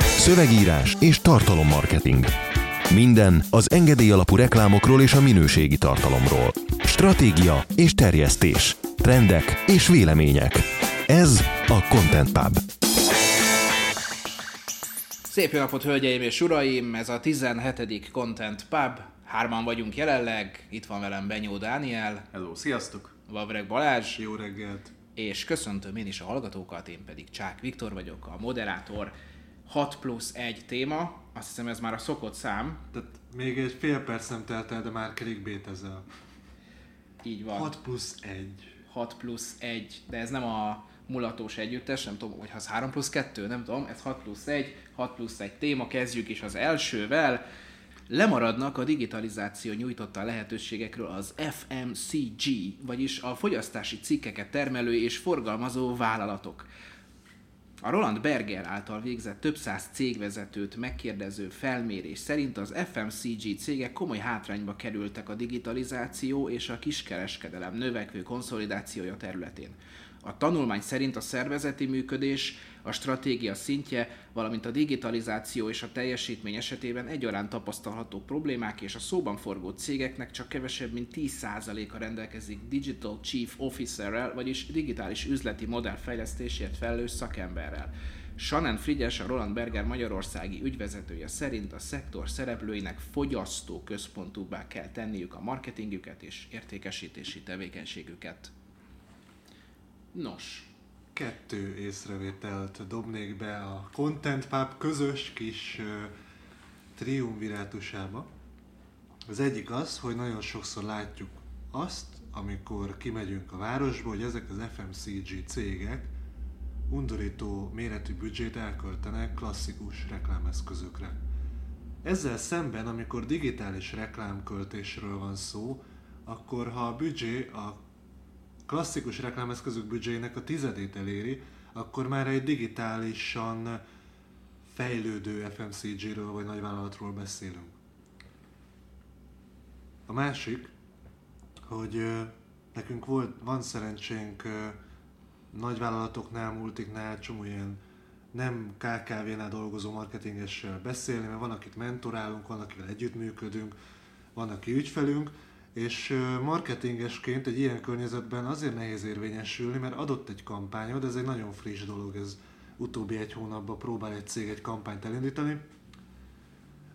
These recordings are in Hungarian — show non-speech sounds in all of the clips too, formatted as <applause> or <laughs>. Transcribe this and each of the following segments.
Szövegírás és tartalommarketing. Minden az engedély alapú reklámokról és a minőségi tartalomról. Stratégia és terjesztés. Trendek és vélemények. Ez a Content Pub. Szép jó napot, hölgyeim és uraim! Ez a 17. Content Pub. Hárman vagyunk jelenleg. Itt van velem Benyó Dániel, Hello, sziasztok! Vavreg Balázs, Jó reggelt! És köszöntöm én is a hallgatókat, én pedig Csák Viktor vagyok, a moderátor. 6 plusz 1 téma, azt hiszem ez már a szokott szám, Tehát még egy fél percem telt el, de már clickbaitezel. így van. 6 plusz 1. 6 plusz 1, de ez nem a mulatós együttes, nem tudom, hogy az 3 plusz 2, nem tudom, ez 6 plusz 1, 6 plusz 1 téma, kezdjük is az elsővel. Lemaradnak a digitalizáció nyújtotta lehetőségekről az FMCG, vagyis a fogyasztási cikkeket termelő és forgalmazó vállalatok. A Roland Berger által végzett több száz cégvezetőt megkérdező felmérés szerint az FMCG cégek komoly hátrányba kerültek a digitalizáció és a kiskereskedelem növekvő konszolidációja területén. A tanulmány szerint a szervezeti működés, a stratégia szintje, valamint a digitalizáció és a teljesítmény esetében egyaránt tapasztalható problémák és a szóban forgó cégeknek csak kevesebb, mint 10%-a rendelkezik Digital Chief Officerrel, vagyis digitális üzleti modell fejlesztésért felelős szakemberrel. Shannon Frigyes, a Roland Berger magyarországi ügyvezetője szerint a szektor szereplőinek fogyasztó központúbbá kell tenniük a marketingüket és értékesítési tevékenységüket. Nos, Kettő észrevételt dobnék be a Content Pub közös kis triumvirátusába. Az egyik az, hogy nagyon sokszor látjuk azt, amikor kimegyünk a városba, hogy ezek az FMCG cégek undorító méretű büdzsét elköltenek klasszikus reklámeszközökre. Ezzel szemben, amikor digitális reklámköltésről van szó, akkor ha a büdzsé a klasszikus reklámeszközök büdzsének a tizedét eléri, akkor már egy digitálisan fejlődő FMCG-ről vagy nagyvállalatról beszélünk. A másik, hogy nekünk volt, van szerencsénk nagyvállalatoknál, multiknál, csomó ilyen nem KKV-nál dolgozó marketingessel beszélni, mert van, akit mentorálunk, van, akivel együttműködünk, van, aki ügyfelünk, és marketingesként egy ilyen környezetben azért nehéz érvényesülni, mert adott egy kampányod, ez egy nagyon friss dolog, ez utóbbi egy hónapban próbál egy cég egy kampányt elindítani.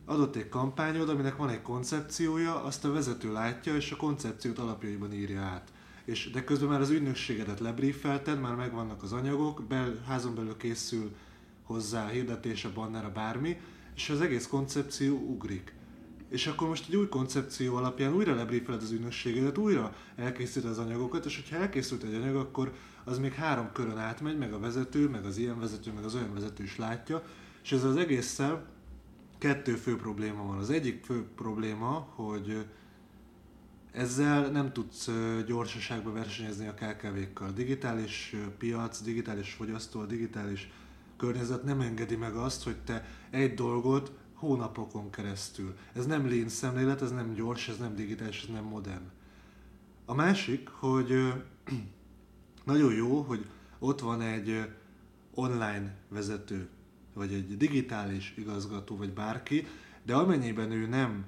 Adott egy kampányod, aminek van egy koncepciója, azt a vezető látja, és a koncepciót alapjaiban írja át. És, de közben már az ügynökségedet lebriefelted, már megvannak az anyagok, bel, házon belül készül hozzá a hirdetés, a banner, a bármi, és az egész koncepció ugrik. És akkor most egy új koncepció alapján újra lebriefeled az ügynökségedet, újra elkészíted az anyagokat, és hogyha elkészült egy anyag, akkor az még három körön átmegy, meg a vezető, meg az ilyen vezető, meg az olyan vezető is látja, és ez az egésszel kettő fő probléma van. Az egyik fő probléma, hogy ezzel nem tudsz ö, gyorsaságba versenyezni a KKV-kkal. Digitális piac, digitális fogyasztó, a digitális környezet nem engedi meg azt, hogy te egy dolgot hónapokon keresztül. Ez nem lean szemlélet, ez nem gyors, ez nem digitális, ez nem modern. A másik, hogy <clears throat> nagyon jó, hogy ott van egy online vezető, vagy egy digitális igazgató, vagy bárki, de amennyiben ő nem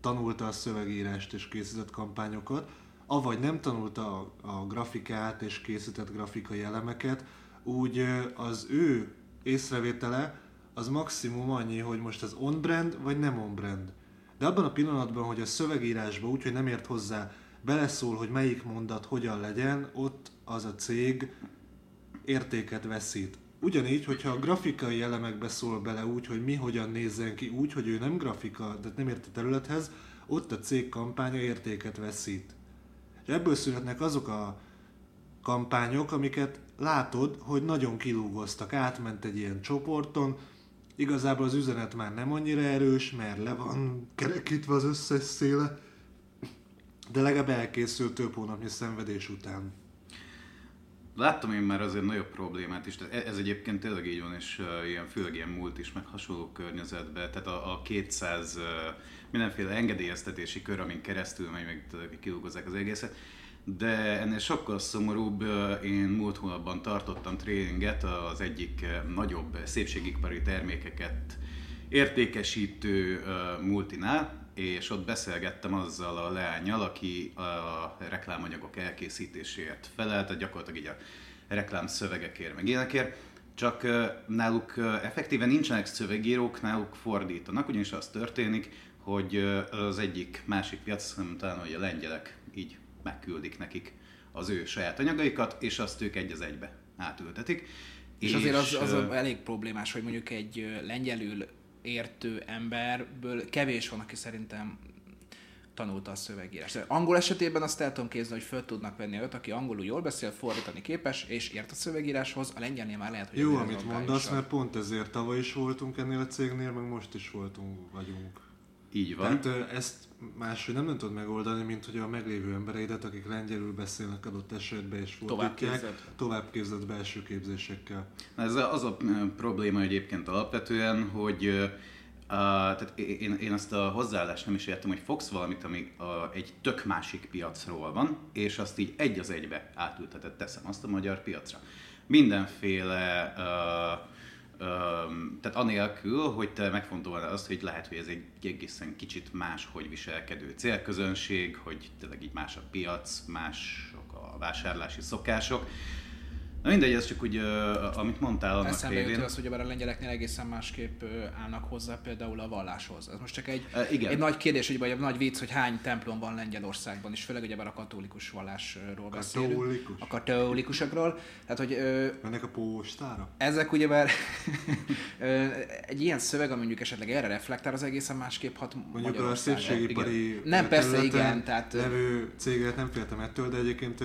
tanulta a szövegírást és készített kampányokat, avagy nem tanulta a, a grafikát és készített grafikai elemeket, úgy az ő észrevétele az maximum annyi, hogy most ez on-brand vagy nem on-brand. De abban a pillanatban, hogy a szövegírásba úgy, hogy nem ért hozzá, beleszól, hogy melyik mondat hogyan legyen, ott az a cég értéket veszít. Ugyanígy, hogyha a grafikai elemekbe szól bele úgy, hogy mi hogyan nézzen ki, úgy, hogy ő nem grafika, tehát nem ért a területhez, ott a cég kampánya értéket veszít. És ebből születnek azok a kampányok, amiket látod, hogy nagyon kilúgoztak, átment egy ilyen csoporton, igazából az üzenet már nem annyira erős, mert le van kerekítve az összes széle, de legalább elkészült több hónapnyi szenvedés után. Láttam én már azért nagyobb problémát is, tehát ez egyébként tényleg így van, és ilyen, főleg ilyen múlt is, meg hasonló környezetben, tehát a, a 200 uh, mindenféle engedélyeztetési kör, amin keresztül megy, meg kilúgozzák az egészet, de ennél sokkal szomorúbb. Én múlt hónapban tartottam tréninget az egyik nagyobb szépségipari termékeket értékesítő multinál, és ott beszélgettem azzal a leányjal, aki a reklámanyagok elkészítéséért felelt, gyakorlatilag így a reklám szövegekért, meg ilyenekért, csak náluk effektíven nincsenek szövegírók, náluk fordítanak, ugyanis az történik, hogy az egyik másik piac, talán hogy a lengyelek így megküldik nekik az ő saját anyagaikat, és azt ők egy az egybe átültetik. És, és azért az, az elég problémás, hogy mondjuk egy lengyelül értő emberből kevés van, aki szerintem tanulta a szövegírás. Angol esetében azt el tudom képzelni, hogy föl tudnak venni olyat, aki angolul jól beszél, fordítani képes, és ért a szövegíráshoz, a lengyelnél már lehet, hogy Jó, amit mondasz, mert pont ezért tavaly is voltunk ennél a cégnél, meg most is voltunk, vagyunk. Így van. Tehát ezt máshogy nem, nem tudod megoldani, mint hogy a meglévő embereidet, akik lengyelül beszélnek adott esetben és fordítják, továbbképzett belső képzésekkel. Ez az a probléma egyébként alapvetően, hogy Uh, tehát én, én azt a hozzáállást nem is értem, hogy fogsz valamit, ami uh, egy tök másik piacról van, és azt így egy az egybe átültetett teszem azt a magyar piacra. Mindenféle uh, tehát anélkül, hogy te megfontolnád azt, hogy lehet, hogy ez egy egészen kicsit más, hogy viselkedő célközönség, hogy tényleg így más a piac, mások a vásárlási szokások, Na mindegy, ez csak úgy, uh, amit mondtál annak Eszembe jut az, hogy a lengyeleknél egészen másképp állnak hozzá például a valláshoz. Ez most csak egy, uh, igen. egy nagy kérdés, hogy, vagy egy nagy vicc, hogy hány templom van Lengyelországban, és főleg ugye a katolikus vallásról beszélünk. A katolikusokról. Tehát, hogy, uh, Mennek a postára? Ezek ugyebár <laughs> egy ilyen szöveg, ami mondjuk esetleg erre reflektál, az egészen másképp hat Mondjuk a szépségipari Nem, persze, igen. Tehát, levő céget nem féltem ettől, de egyébként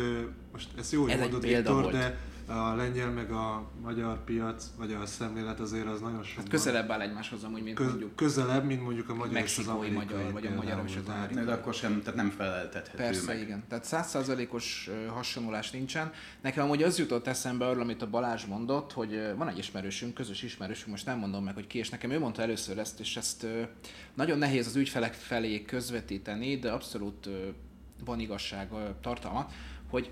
most ezt jó, hogy mondod, Viktor, de a lengyel meg a magyar piac, vagy a szemlélet azért az nagyon sok. Hát közelebb áll egymáshoz amúgy, mint Köz, mondjuk. Közelebb, mint mondjuk a magyar és az magyar, vagy a magyar és az amerikai. De akkor sem, tehát nem feleltethető Persze, meg. igen. Tehát százszázalékos hasonlulás nincsen. Nekem amúgy az jutott eszembe arról, amit a Balázs mondott, hogy van egy ismerősünk, közös ismerősünk, most nem mondom meg, hogy ki, és nekem ő mondta először ezt, és ezt nagyon nehéz az ügyfelek felé közvetíteni, de abszolút van igazság tartalma, hogy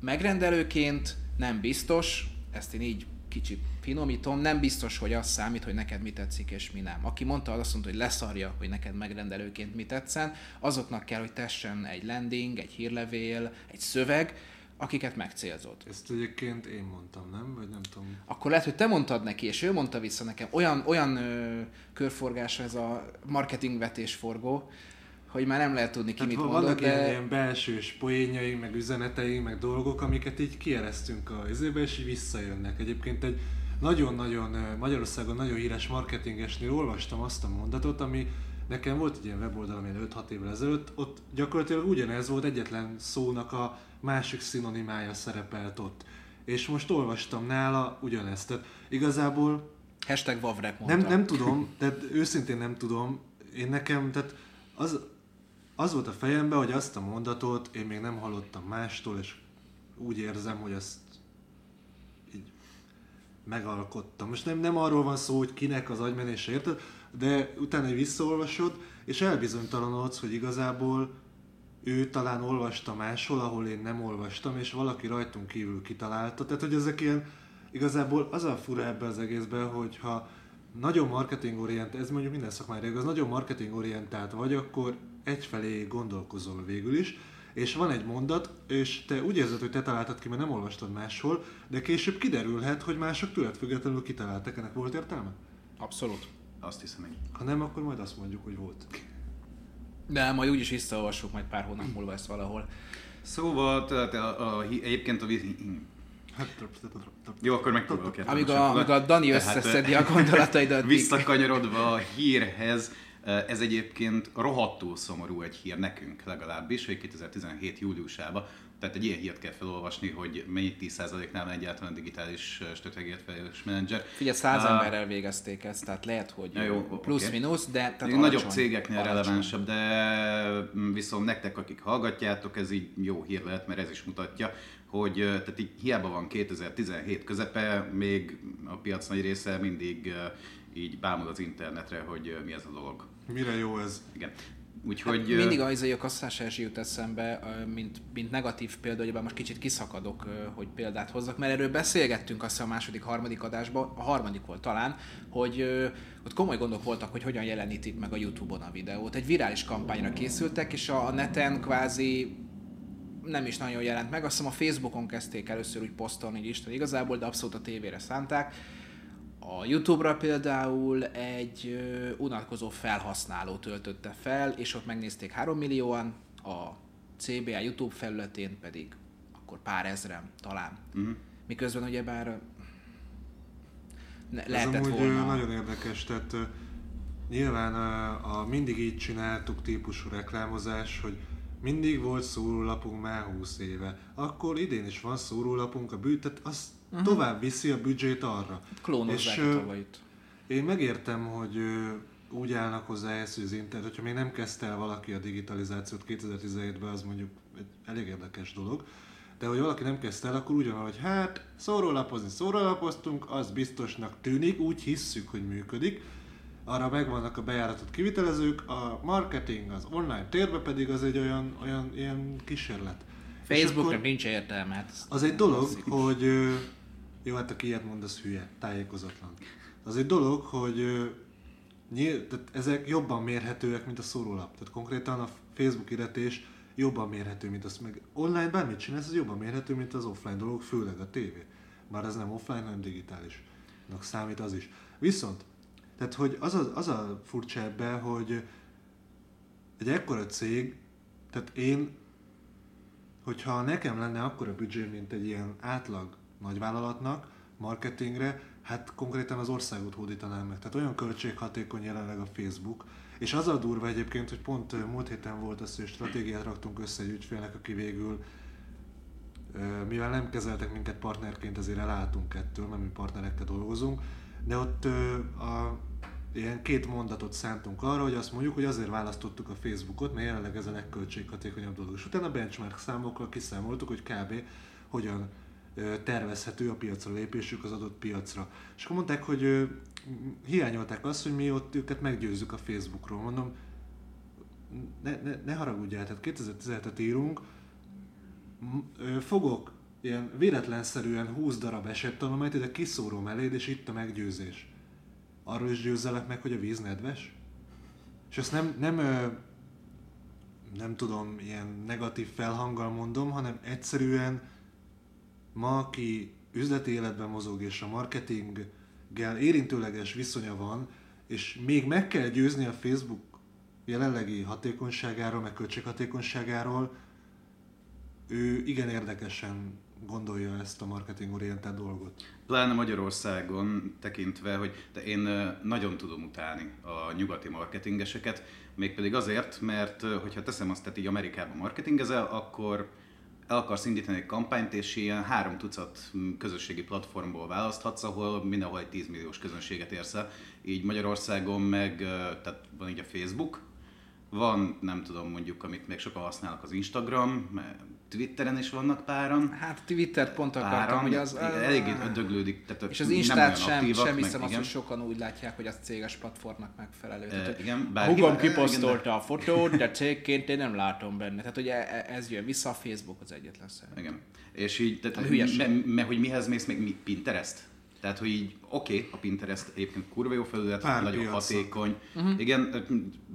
megrendelőként nem biztos, ezt én így kicsit finomítom, nem biztos, hogy az számít, hogy neked mi tetszik és mi nem. Aki mondta, az azt mondta, hogy leszarja, hogy neked megrendelőként mi tetszen, azoknak kell, hogy tessen egy landing, egy hírlevél, egy szöveg, akiket megcélzott. Ezt egyébként én mondtam, nem? Vagy nem tudom. Akkor lehet, hogy te mondtad neki, és ő mondta vissza nekem. Olyan, olyan ö, körforgás ez a marketingvetésforgó, hogy már nem lehet tudni ki hát mit mondott, vannak de... ilyen, ilyen belsős poénjaink, meg üzeneteink, meg dolgok, amiket így kieresztünk a izébe, és így visszajönnek. Egyébként egy nagyon-nagyon Magyarországon nagyon híres marketingesnél olvastam azt a mondatot, ami nekem volt egy ilyen weboldalam ilyen 5-6 évvel ezelőtt, ott gyakorlatilag ugyanez volt, egyetlen szónak a másik szinonimája szerepelt ott. És most olvastam nála ugyanezt. Tehát igazából... Hashtag Vavrek mondta. Nem, nem tudom, tehát őszintén nem tudom. Én nekem, tehát az, az volt a fejemben, hogy azt a mondatot én még nem hallottam mástól, és úgy érzem, hogy ezt így megalkottam. Most nem, nem arról van szó, hogy kinek az agymenése, érted? De utána visszaolvasod, és elbizonytalanodsz, hogy igazából ő talán olvasta máshol, ahol én nem olvastam, és valaki rajtunk kívül kitalálta. Tehát, hogy ezek ilyen, igazából az a fura ebben az egészben, hogyha nagyon marketingorientált, ez mondjuk minden szakmára igaz, nagyon marketingorientált vagy, akkor egyfelé gondolkozol végül is, és van egy mondat, és te úgy érzed, hogy te találtad ki, mert nem olvastad máshol, de később kiderülhet, hogy mások tőled függetlenül kitaláltak. Ennek volt értelme? Abszolút. Azt hiszem, hogy... Ha nem, akkor majd azt mondjuk, hogy volt. De majd úgyis visszaolvassuk majd pár hónap múlva ezt valahol. Szóval, tehát a, a, egyébként a jó, akkor megpróbálok Amíg a, amíg a Dani összeszedi a gondolataidat. <laughs> Visszakanyarodva a hírhez, ez egyébként rohadtul szomorú egy hír nekünk legalábbis, hogy 2017. júliusában tehát egy ilyen hírt kell felolvasni, hogy mennyi 10%-nál van egyáltalán digitális stratégiát felelős menedzser. Figyelj, száz uh, emberrel végezték ezt, tehát lehet, hogy jó, plusz-minusz, okay. de tehát Nagyobb cégeknél alacsony. relevánsabb, de viszont nektek, akik hallgatjátok, ez így jó hír lehet, mert ez is mutatja, hogy tehát így hiába van 2017 közepe, még a piac nagy része mindig így bámul az internetre, hogy mi ez a dolog. Mire jó ez? Igen. Úgyhogy... Hát mindig az a kasszás Erzsi jut eszembe, mint, mint negatív példa, hogy most kicsit kiszakadok, hogy példát hozzak, mert erről beszélgettünk azt a második, harmadik adásban, a harmadik volt talán, hogy ott komoly gondok voltak, hogy hogyan jelenítik meg a Youtube-on a videót. Egy virális kampányra készültek, és a neten kvázi nem is nagyon jelent meg. Azt hiszem a Facebookon kezdték először úgy posztolni, hogy Isten igazából, de abszolút a tévére szánták. A YouTube-ra például egy unatkozó felhasználó töltötte fel, és ott megnézték 3 millióan, a CBA YouTube felületén pedig akkor pár ezren talán. Uh-huh. Miközben ugyebár ne, lehetett Ez volna... nagyon érdekes, tehát nyilván a, a mindig így csináltuk típusú reklámozás, hogy mindig volt szórólapunk már 20 éve. Akkor idén is van szórólapunk a bűt, tehát az uh-huh. tovább viszi a büdzsét arra. Klónozzák és, a tavait. Én megértem, hogy úgy állnak hozzá ehhez, hogy az internet, hogyha még nem kezdte el valaki a digitalizációt 2017-ben, az mondjuk egy elég érdekes dolog, de hogy valaki nem kezdte el, akkor úgy van, hogy hát szórólapozni szórólapoztunk, az biztosnak tűnik, úgy hisszük, hogy működik, arra megvannak a bejáratott kivitelezők, a marketing az online térbe pedig az egy olyan, olyan ilyen kísérlet. Facebooknak nincs értelme. Hát az egy dolog, hogy jó, hát aki ilyet mond, az hülye, tájékozatlan. Az egy dolog, hogy nyíl, tehát ezek jobban mérhetőek, mint a szórólap. Tehát konkrétan a Facebook iratés jobban mérhető, mint az meg online bármit csinálsz, az jobban mérhető, mint az offline dolog, főleg a tévé. Bár ez nem offline, hanem digitális. számít az is. Viszont tehát, hogy az a, az a furcsa ebben, hogy egy ekkora cég, tehát én, hogyha nekem lenne akkora büdzsé, mint egy ilyen átlag nagyvállalatnak, marketingre, hát konkrétan az országot hódítanám meg. Tehát olyan költséghatékony jelenleg a Facebook, és az a durva egyébként, hogy pont múlt héten volt az, hogy stratégiát raktunk össze egy ügyfélnek, aki végül, mivel nem kezeltek minket partnerként, ezért elálltunk ettől, mert mi partnerekkel dolgozunk, de ott a ilyen két mondatot szántunk arra, hogy azt mondjuk, hogy azért választottuk a Facebookot, mert jelenleg ez a legköltséghatékonyabb dolog. És utána benchmark számokkal kiszámoltuk, hogy kb. hogyan tervezhető a piacra lépésük az adott piacra. És akkor mondták, hogy hiányolták azt, hogy mi ott őket meggyőzzük a Facebookról. Mondom, ne, ne, ne haragudjál, tehát 2017-et írunk, fogok ilyen véletlenszerűen 20 darab esettanulmányt, ide kiszórom eléd, és itt a meggyőzés arról is győzzelek meg, hogy a víz nedves? És ezt nem, nem, nem tudom, ilyen negatív felhanggal mondom, hanem egyszerűen ma, aki üzleti életben mozog és a marketinggel érintőleges viszonya van, és még meg kell győzni a Facebook jelenlegi hatékonyságáról, meg költséghatékonyságáról, ő igen érdekesen gondolja ezt a marketingorientált dolgot. Pláne Magyarországon tekintve, hogy de én nagyon tudom utálni a nyugati marketingeseket, mégpedig azért, mert hogyha teszem azt, tehát így Amerikában marketingezel, akkor el akarsz indítani egy kampányt, és ilyen három tucat közösségi platformból választhatsz, ahol mindenhol egy 10 milliós közönséget érsz el. Így Magyarországon meg, tehát van így a Facebook, van, nem tudom, mondjuk, amit még sokan használnak, az Instagram, Twitteren is vannak páran. Hát Twitter pont akartam, páran, hogy az... Eléggé döglődik. Tehát és az Instát sem, sem hiszem azt, hogy sokan úgy látják, hogy az céges platformnak megfelelő. E, tehát, igen, bár hugom kiposztolta a fotót, de <laughs> cégként én nem látom benne. Tehát ugye e- ez jön vissza, a Facebook az egyetlen szerint. Igen. És így, tehát, mert me, me, hogy mihez mész még, mi, Pinterest? Tehát, hogy így oké, okay, a Pinterest egyébként kurva jó felület, Pár nagyon piacok. hatékony. Uh-huh. Igen,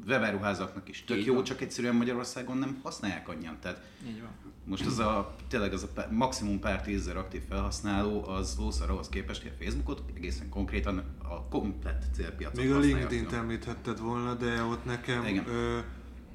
webáruházaknak is tök így jó, van. csak egyszerűen Magyarországon nem használják annyian. Tehát így van. Most az a, tényleg az a maximum pár tízezer aktív felhasználó, az lószar ahhoz képest, hogy a Facebookot egészen konkrétan a komplett célpiacot Még a LinkedIn-t említhetted volna, de ott nekem, ö,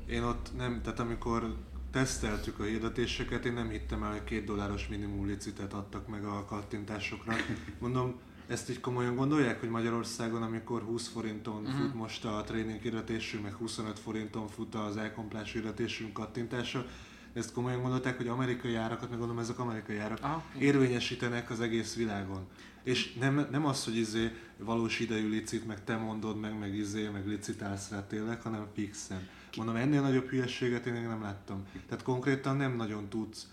én ott nem, tehát amikor teszteltük a hirdetéseket, én nem hittem el, hogy két dolláros minimum licitet adtak meg a kattintásokra. Mondom, ezt így komolyan gondolják, hogy Magyarországon, amikor 20 forinton uh-huh. fut most a tréning hirdetésünk, meg 25 forinton fut az elkomplás hirdetésünk kattintása, ezt komolyan gondolták, hogy amerikai árakat, meg gondolom ezek amerikai árak Aha, érvényesítenek az egész világon. És nem, nem az, hogy izé valós idejű licit, meg te mondod meg, meg izé, meg licitálsz rá tényleg, hanem fixen. Mondom, ennél nagyobb hülyeséget én még nem láttam. Tehát konkrétan nem nagyon tudsz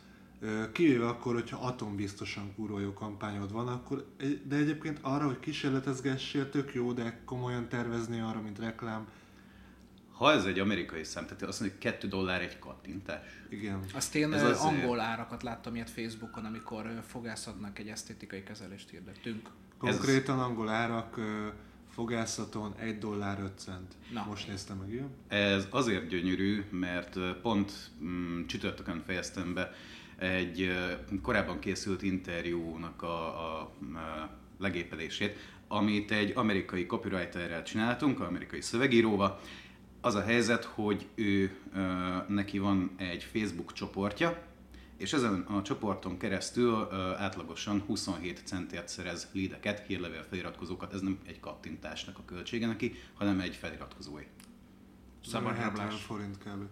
Kivéve akkor, hogyha atombiztosan kurva jó kampányod van, akkor, de egyébként arra, hogy kísérletezgessél, tök jó, de komolyan tervezni arra, mint reklám, Ha ez egy amerikai szám, tehát azt mondja, hogy 2 dollár egy kattintás. Igen. Azt én Ez azért- angol árakat láttam ilyet Facebookon, amikor fogászatnak egy esztétikai kezelést hirdettünk. Konkrétan angol árak fogászaton 1 dollár 5 cent. Na. Most néztem meg, igen. Ez azért gyönyörű, mert pont mm, csütörtökön fejeztem be egy korábban készült interjúnak a, a, a legépelését, amit egy amerikai copywriterrel csináltunk, amerikai szövegíróval. Az a helyzet, hogy ő, ö, neki van egy Facebook csoportja, és ezen a csoporton keresztül átlagosan 27 centért szerez leadeket, hírlevél feliratkozókat, ez nem egy kattintásnak a költsége neki, hanem egy feliratkozói. Szabad 70 rablás. forint kb.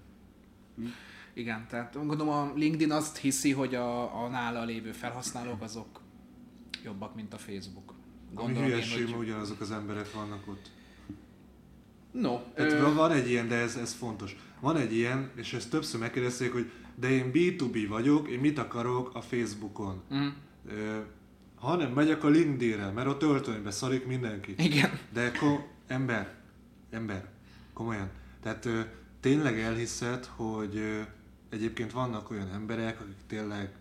Igen, tehát gondolom a LinkedIn azt hiszi, hogy a, a nála lévő felhasználók azok jobbak, mint a Facebook. Ami Gondolom én, hülyeség, hogy... ugyanazok az emberek vannak ott. No, Tehát ö, van egy ilyen, de ez, ez fontos. Van egy ilyen, és ezt többször megkérdezték, hogy de én B2B vagyok, én mit akarok a Facebookon? mm, Ö, ha nem megyek a LinkedIn-re, mert ott öltönybe szarik mindenki. igen. De ko- ember, ember, komolyan. Tehát ö, tényleg elhiszed, hogy ö, egyébként vannak olyan emberek, akik tényleg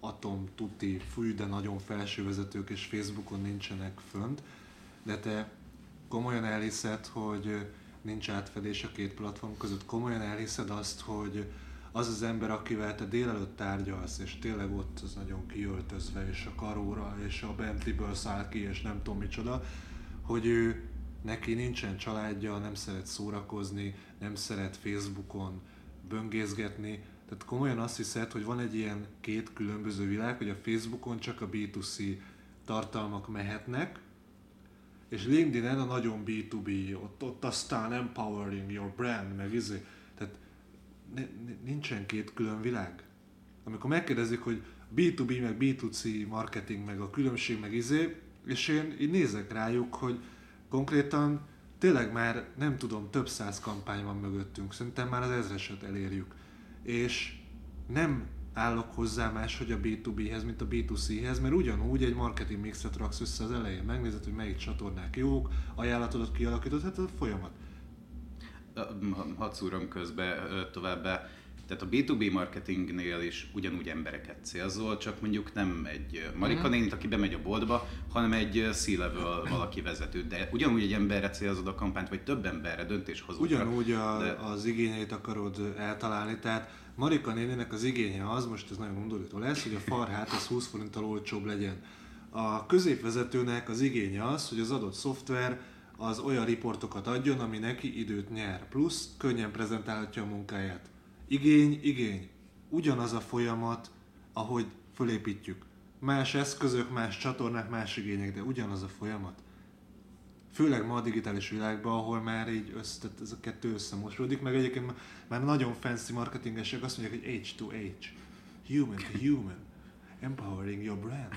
atom, tuti, fúj, de nagyon felsővezetők és Facebookon nincsenek fönt, de te komolyan elhiszed, hogy nincs átfedés a két platform között, komolyan elhiszed azt, hogy az az ember, akivel te délelőtt tárgyalsz, és tényleg ott az nagyon kiöltözve, és a karóra, és a Bentley-ből száll ki, és nem tudom micsoda, hogy ő neki nincsen családja, nem szeret szórakozni, nem szeret Facebookon böngészgetni. Tehát komolyan azt hiszed, hogy van egy ilyen két különböző világ, hogy a Facebookon csak a B2C tartalmak mehetnek, és LinkedIn-en a nagyon B2B, ott, ott aztán empowering your brand, meg izé. Nincsen két külön világ. Amikor megkérdezik, hogy B2B meg B2C marketing meg a különbség meg izé, és én így nézek rájuk, hogy konkrétan tényleg már nem tudom, több száz kampány van mögöttünk, szerintem már az ezreset elérjük. És nem állok hozzá máshogy a B2B-hez, mint a B2C-hez, mert ugyanúgy egy marketing mixet raksz össze az elején, megnézed, hogy melyik csatornák jók, ajánlatodat kialakítod, hát a folyamat. Hadd szúrom közbe továbbá. Tehát a B2B marketingnél is ugyanúgy embereket célzol, csak mondjuk nem egy Marika nénit, aki bemegy a boltba, hanem egy C-level valaki vezető. De ugyanúgy egy emberre célzod a kampányt, vagy több emberre, döntéshozókra. Ugyanúgy a, De- az igényeit akarod eltalálni, tehát Marika néninek az igénye az, most ez nagyon undorító lesz, hogy a farhát az 20 forinttal olcsóbb legyen. A középvezetőnek az igénye az, hogy az adott szoftver az olyan riportokat adjon, ami neki időt nyer, plusz könnyen prezentálhatja a munkáját. Igény, igény. Ugyanaz a folyamat, ahogy fölépítjük. Más eszközök, más csatornák, más igények, de ugyanaz a folyamat. Főleg ma a digitális világban, ahol már így össze, tehát ez a kettő összemosódik, meg egyébként már- nagyon fancy marketingesek azt mondják, hogy H to H. Human to human. Empowering your brand.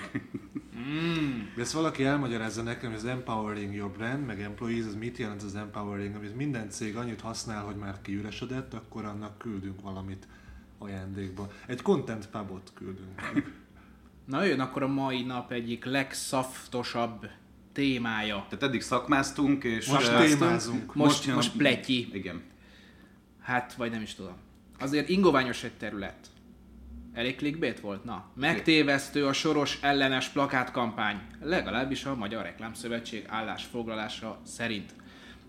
De <laughs> ezt valaki elmagyarázza nekem, hogy az empowering your brand, meg employees, az mit jelent az empowering, amit minden cég annyit használ, hogy már kiüresedett, akkor annak küldünk valamit ajándékba. Egy content pubot küldünk. <laughs> Na jön akkor a mai nap egyik legszaftosabb témája. Tehát eddig szakmáztunk, és... Most ö, témázunk. Most, jön- most pletyi. Igen. Hát, vagy nem is tudom. Azért ingoványos egy terület. Elég clickbait volt? Na. Megtévesztő a soros ellenes plakátkampány. Legalábbis a Magyar Reklámszövetség állásfoglalása szerint.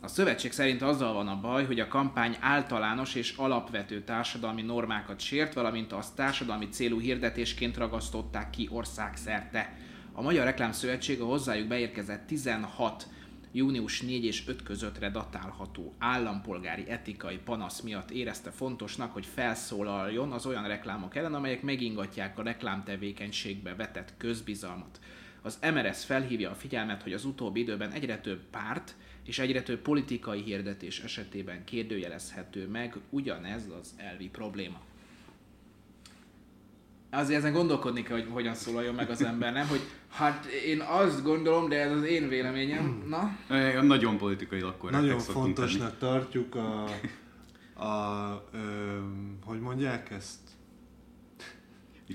A szövetség szerint azzal van a baj, hogy a kampány általános és alapvető társadalmi normákat sért, valamint azt társadalmi célú hirdetésként ragasztották ki országszerte. A Magyar Reklámszövetség a hozzájuk beérkezett 16 június 4 és 5 közöttre datálható állampolgári etikai panasz miatt érezte fontosnak, hogy felszólaljon az olyan reklámok ellen, amelyek megingatják a reklámtevékenységbe vetett közbizalmat. Az MRS felhívja a figyelmet, hogy az utóbbi időben egyre több párt és egyre több politikai hirdetés esetében kérdőjelezhető meg ugyanez az elvi probléma. Azért ezen gondolkodni kell, hogy hogyan szólaljon meg az ember, nem? Hogy hát én azt gondolom, de ez az én véleményem. Na, Nagyon politikailag korrektek Nagyon fontosnak tartjuk a, <laughs> a ö, hogy mondják ezt?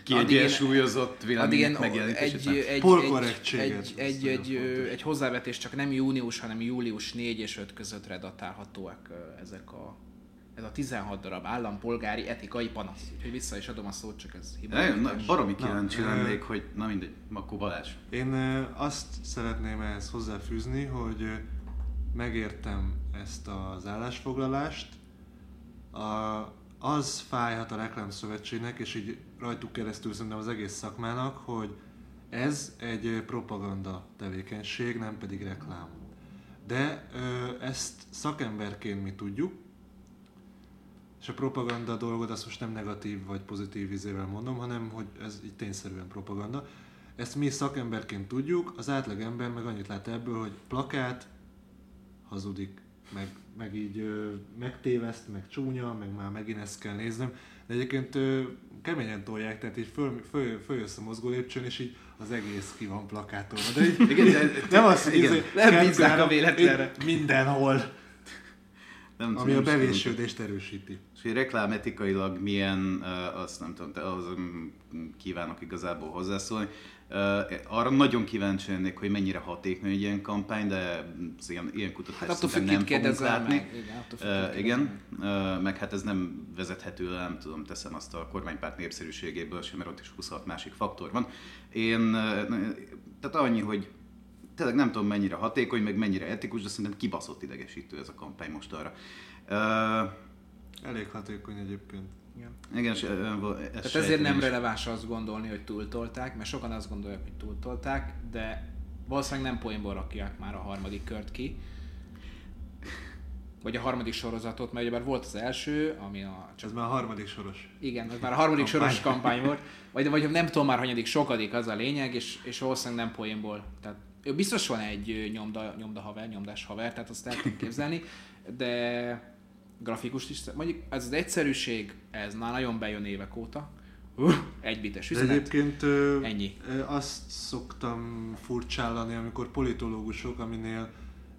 kiegyensúlyozott vélemények egy, egy, egy, egy, egy, egy, egy hozzávetés csak nem június, hanem július 4 és 5 között datálhatóak ezek a ez a 16 darab állampolgári etikai panasz. Úgyhogy vissza is adom a szót, csak ez hibás. Baromi kíváncsi lennék, hogy na mindegy, akkor Balázs. Én azt szeretném ehhez hozzáfűzni, hogy megértem ezt az állásfoglalást. A, az fájhat a reklámszövetségnek, és így rajtuk keresztül szerintem az egész szakmának, hogy ez egy propaganda tevékenység, nem pedig reklám. De ö, ezt szakemberként mi tudjuk, és a propaganda dolgot azt most nem negatív vagy pozitív vizével mondom, hanem hogy ez így tényszerűen propaganda. Ezt mi szakemberként tudjuk, az átlag ember meg annyit lát ebből, hogy plakát, hazudik, meg, meg így ö, megtéveszt, meg csúnya, meg már megint ezt kell néznem. De egyébként ö, keményen tolják, tehát így föl, föl, följössz a mozgó lépcsőn, és így az egész ki van plakátolva. De így, igen, de, nem az, hogy izé, nem bízzák a véletlenre. Mindenhol. Nem ami a bevésődést erősíti. És hogy reklámetikailag milyen, azt nem tudom, te az kívánok igazából hozzászólni. Arra nagyon kíváncsi lennék, hogy mennyire hatékony egy ilyen kampány, de ilyen, ilyen kutatást hát attól nem fogunk látni. Meg. Igen, uh, igen uh, meg hát ez nem vezethető le, nem tudom, teszem azt a kormánypárt népszerűségéből sem, mert ott is 26 másik faktor van. Én, tehát annyi, hogy tényleg nem tudom mennyire hatékony, meg mennyire etikus, de szerintem kibaszott idegesítő ez a kampány most arra. Uh, Elég hatékony egyébként. Igen. Igen, és, Tehát ezért nem releváns azt gondolni, hogy túltolták, mert sokan azt gondolják, hogy túltolták, de valószínűleg nem poénból rakják már a harmadik kört ki. Vagy a harmadik sorozatot, mert ugyebár volt az első, ami a... Csak... Ez már a harmadik soros. Igen, ez már a harmadik kampány. soros kampány volt. Vagy, vagy nem tudom már, hanyadik, sokadik az a lényeg, és, és valószínűleg nem poénból. Tehát biztos van egy nyomda, nyomda haver, nyomdás haver, tehát azt el tudom <laughs> képzelni, de grafikust is, mondjuk ez az egyszerűség, ez már nagyon bejön évek óta, uh, egybites üzenet, egyébként ennyi. azt szoktam furcsállani, amikor politológusok, aminél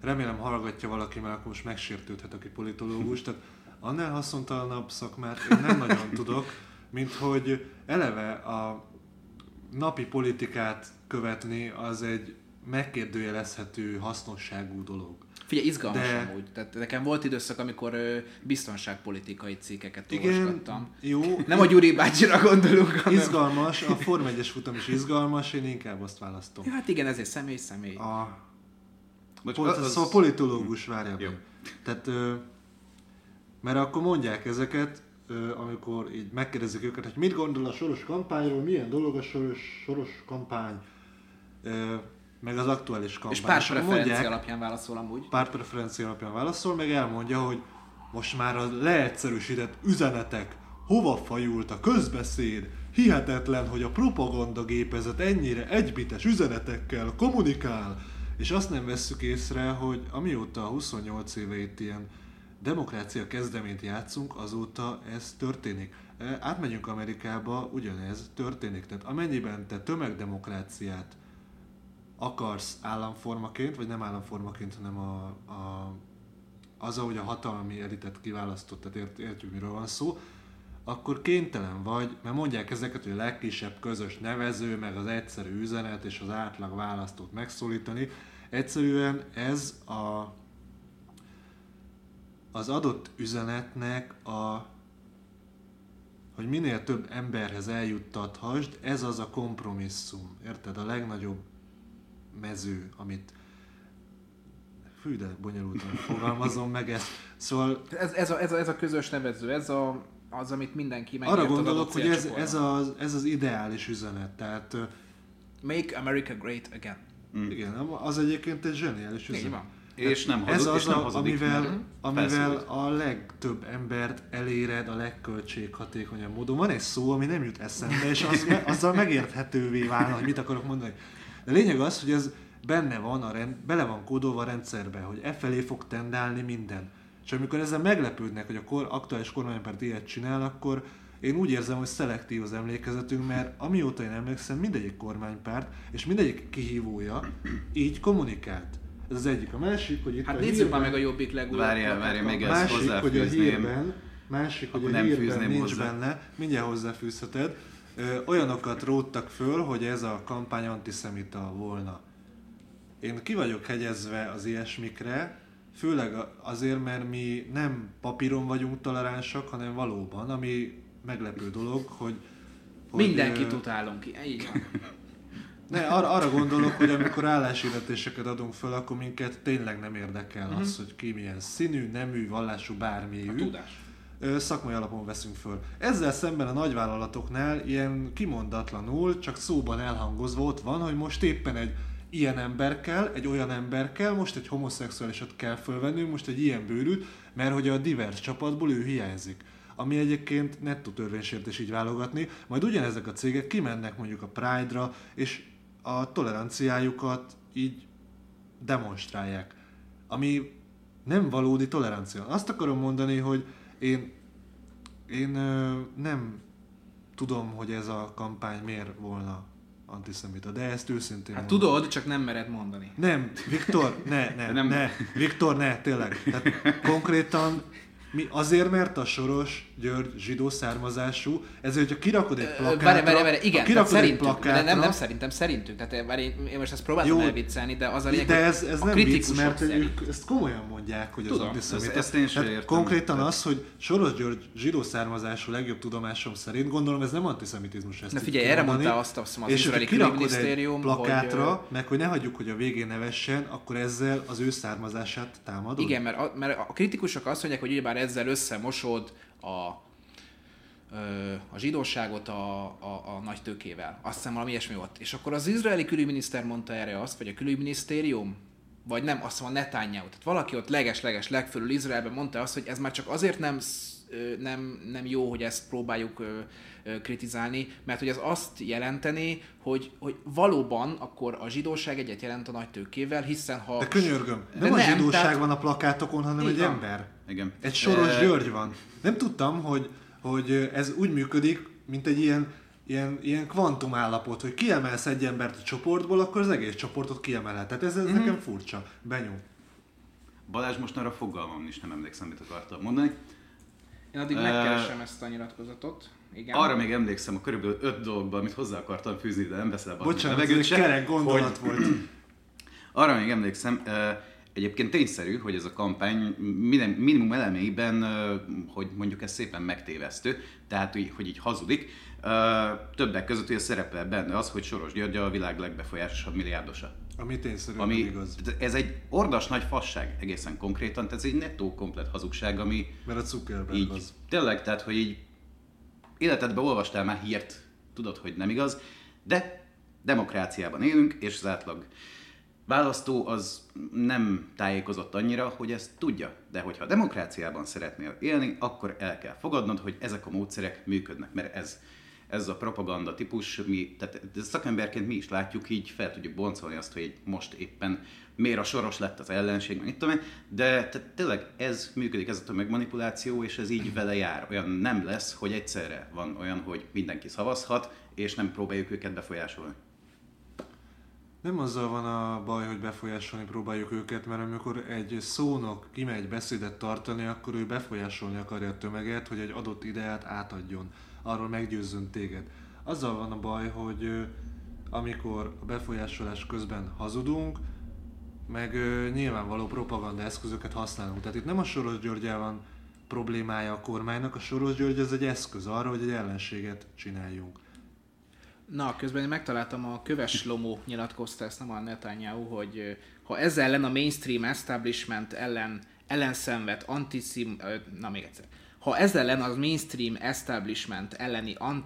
remélem hallgatja valaki, mert akkor most megsértődhet, aki politológus, <laughs> tehát annál haszontalanabb szakmát én nem nagyon tudok, mint hogy eleve a napi politikát követni az egy megkérdőjelezhető hasznosságú dolog. Figyelj, izgalmas De... amúgy. Tehát nekem volt időszak, amikor ö, biztonságpolitikai cikkeket Igen, olvasgattam. jó. <laughs> Nem a Gyuri bácsira gondolunk, hanem... Izgalmas, a Form 1 futam is izgalmas, én inkább azt választom. Ja, hát igen, ezért személy, személy. A... Bocs, Pol- az... Szóval politológus, várjál meg. Tehát, ö, mert akkor mondják ezeket, ö, amikor így megkérdezik őket, hogy mit gondol a soros kampányról, milyen dolog a soros, soros kampány. Ö, meg az aktuális kampány. És pártpreferencia alapján válaszol amúgy. Pártpreferencia alapján válaszol, meg elmondja, hogy most már a leegyszerűsített üzenetek, hova fajult a közbeszéd, hihetetlen, hogy a propagandagépezet ennyire egybites üzenetekkel kommunikál, és azt nem vesszük észre, hogy amióta 28 éve itt ilyen demokrácia kezdeményt játszunk, azóta ez történik. Átmegyünk Amerikába, ugyanez történik. Tehát amennyiben te tömegdemokráciát akarsz államformaként, vagy nem államformaként, hanem a, a, az, ahogy a hatalmi elitet kiválasztott, tehát ért, értjük, miről van szó, akkor kénytelen vagy, mert mondják ezeket, hogy a legkisebb közös nevező, meg az egyszerű üzenet és az átlag választót megszólítani. Egyszerűen ez a, az adott üzenetnek a hogy minél több emberhez eljuttathasd, ez az a kompromisszum. Érted? A legnagyobb mező, amit fű, de bonyolultan fogalmazom meg ezt. Szóval... Ez, ez, a, ez, a, ez a közös nevező, ez a, az, amit mindenki megért Arra gondolok, hogy ez, ez, az, ez az ideális üzenet, tehát... Make America Great Again. Mm. Igen, az egyébként egy zseniális üzenet. van. És nem hazud, Ez az, és nem hazudik, amivel, amivel a legtöbb embert eléred a legköltséghatékonyabb módon. Van egy szó, ami nem jut eszembe, és az, azzal megérthetővé válna, hogy mit akarok mondani. De lényeg az, hogy ez benne van, a rend, bele van kódolva a rendszerbe, hogy e felé fog tendálni minden. És amikor ezzel meglepődnek, hogy a kor, aktuális kormánypárt ilyet csinál, akkor én úgy érzem, hogy szelektív az emlékezetünk, mert amióta én emlékszem, mindegyik kormánypárt és mindegyik kihívója így kommunikált. Ez az egyik. A másik, hogy itt Hát a nézzük hírben, már meg a jobbik legújabb. Várjál, várjál, még ezt másik, hogy a hírben, másik, hogy a hírben nincs hozzá. benne, mindjárt hozzáfűzheted, ö, olyanokat róttak föl, hogy ez a kampány antiszemita volna. Én ki vagyok hegyezve az ilyesmikre, főleg a- azért, mert mi nem papíron vagyunk toleránsak, hanem valóban, ami meglepő dolog, hogy... hogy Mindenkit ö, utálunk. Így van. Ne, arra, arra gondolok, hogy amikor álláshirdetéseket adunk föl, akkor minket tényleg nem érdekel Mhm. az, hogy ki milyen színű, nemű, vallású, bármilyű. Tudás. Szakmai alapon veszünk föl. Ezzel szemben a nagyvállalatoknál ilyen kimondatlanul, csak szóban elhangozva ott van, hogy most éppen egy ilyen ember kell, egy olyan ember kell, most egy homoszexuálisat kell fölvennünk, most egy ilyen bőrűt, mert hogy a divers csapatból ő hiányzik. Ami egyébként nettó törvénysértés így válogatni, majd ugyanezek a cégek kimennek mondjuk a Pride-ra, és a toleranciájukat így demonstrálják. Ami nem valódi tolerancia. Azt akarom mondani, hogy én, én nem tudom, hogy ez a kampány miért volna antiszemita, de ezt őszintén Hát mondom. tudod, csak nem mered mondani. Nem, Viktor, ne, ne, Nem. nem. ne, Viktor, ne, tényleg. Tehát konkrétan mi azért, mert a Soros György zsidó származású, ezért, hogyha kirakod egy plakátra, Várj, várj, várj, igen, kirakod egy szerintünk, plakátra, nem, nem szerintem, szerintünk. Tehát eh, várj, én, én most ezt próbáltam Jó. elviccelni, de az a lényeg, de hogy ez, ez nem vicc, mert szerint. ők ezt komolyan mondják, hogy Tudom, antiszemita. ezt- én sem értem. Konkrétan Tehát- az, hogy Soros György zsidó származású legjobb tudomásom szerint, gondolom ez nem antiszemitizmus ezt Na figyelj, erre mondta azt, azt az és hogyha izraeli kirakod egy plakátra, hogy, meg hogy ne hagyjuk, hogy a végén nevessen, akkor ezzel az ő származását támadod? Igen, mert a, mert a kritikusok azt mondják, hogy ugyebár ezzel összemosod a, a zsidóságot a, a, a nagy tőkével. Azt hiszem valami ilyesmi volt. És akkor az izraeli külügyminiszter mondta erre azt, vagy a külügyminisztérium, vagy nem, azt mondom a Netanyahu. Tehát valaki ott leges-leges legfölül Izraelben mondta azt, hogy ez már csak azért nem, nem, nem jó, hogy ezt próbáljuk ö, ö, kritizálni, mert hogy ez azt jelenteni, hogy, hogy valóban akkor a zsidóság egyet jelent a nagy tőkével, hiszen ha... De könyörgöm, De nem, a nem, zsidóság tehát- van a plakátokon, hanem Így egy ember. Igen. Egy Soros Eh, György van. Nem tudtam, hogy, hogy ez úgy működik, mint egy ilyen, ilyen, ilyen kvantum állapot, hogy kiemelsz egy embert a csoportból, akkor az egész csoportot kiemelhet. Tehát ez, ez Mhm. nekem furcsa. Benyom. Balázs most arra fogalmam is nem emlékszem, mit akartam mondani. Én addig Ö, megkeresem ezt a nyilatkozatot. Igen. Arra még emlékszem a körülbelül öt dologban, amit hozzá akartam fűzni, de nem beszél a Bocsánat, ez egy kerek gondolat hogy- volt. <clears throat> Arra még emlékszem, ö, egyébként tényszerű, hogy ez a kampány minden, minimum elemeiben, ö, hogy mondjuk ez szépen megtévesztő, tehát így- hogy így hazudik. Többek között ugye szerepel benne az, hogy Soros György a világ legbefolyásosabb milliárdosa. Ami tényszerűen Ami, igaz. ez egy ordas nagy fasság egészen konkrétan, tehát ez egy nettó komplet hazugság, ami Mert a Zuckerberg így, az. tényleg, tehát, hogy így életedben olvastál már hírt, tudod, hogy nem igaz, de demokráciában élünk, és az átlag választó az nem tájékozott annyira, hogy ezt tudja. De hogyha demokráciában szeretnél élni, akkor el kell fogadnod, hogy ezek a módszerek működnek, mert ez, ez a propaganda típus, mi, tehát szakemberként mi is látjuk, így fel tudjuk boncolni azt, hogy most éppen miért a soros lett az ellenség, meg mit tudom de tehát tényleg ez működik, ez a tömegmanipuláció, és ez így vele jár. Olyan nem lesz, hogy egyszerre van olyan, hogy mindenki szavazhat, és nem próbáljuk őket befolyásolni. Nem azzal van a baj, hogy befolyásolni próbáljuk őket, mert amikor egy szónok kimegy beszédet tartani, akkor ő befolyásolni akarja a tömeget, hogy egy adott ideát átadjon, arról meggyőzzön téged. Azzal van a baj, hogy amikor a befolyásolás közben hazudunk, meg nyilvánvaló propaganda eszközöket használunk. Tehát itt nem a Soros Györgyel van problémája a kormánynak, a Soros György ez egy eszköz arra, hogy egy ellenséget csináljunk. Na, közben én megtaláltam a Köves Lomó nyilatkozta ezt, nem a Netanyahu, hogy ha ezzel ellen a mainstream establishment ellen ellenszenved antiszim... ö, Na, még egyszer. Ha ezzel ellen az mainstream establishment elleni an...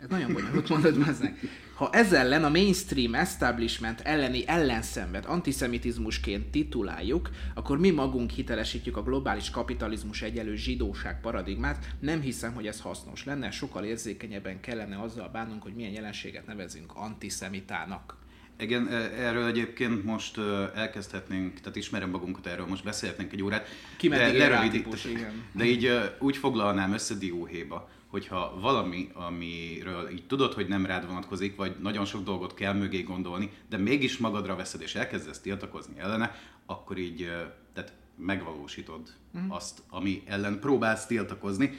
Ez nagyon bonyolult mondod meg. Ha ezzel ellen a mainstream establishment elleni ellenszenved antiszemitizmusként tituláljuk, akkor mi magunk hitelesítjük a globális kapitalizmus egyelő zsidóság paradigmát. Nem hiszem, hogy ez hasznos lenne, sokkal érzékenyebben kellene azzal bánnunk, hogy milyen jelenséget nevezünk antiszemitának. Igen, e- erről egyébként most ö, elkezdhetnénk, tehát ismerem magunkat erről, most beszélhetnénk egy órát. Ki rá rövidít- típus, igen. de így ö, úgy foglalnám össze dióhéjba, hogyha valami, amiről így tudod, hogy nem rád vonatkozik, vagy nagyon sok dolgot kell mögé gondolni, de mégis magadra veszed és elkezdesz tiltakozni ellene, akkor így tehát megvalósítod Mhm. azt, ami ellen próbálsz tiltakozni. <sighs>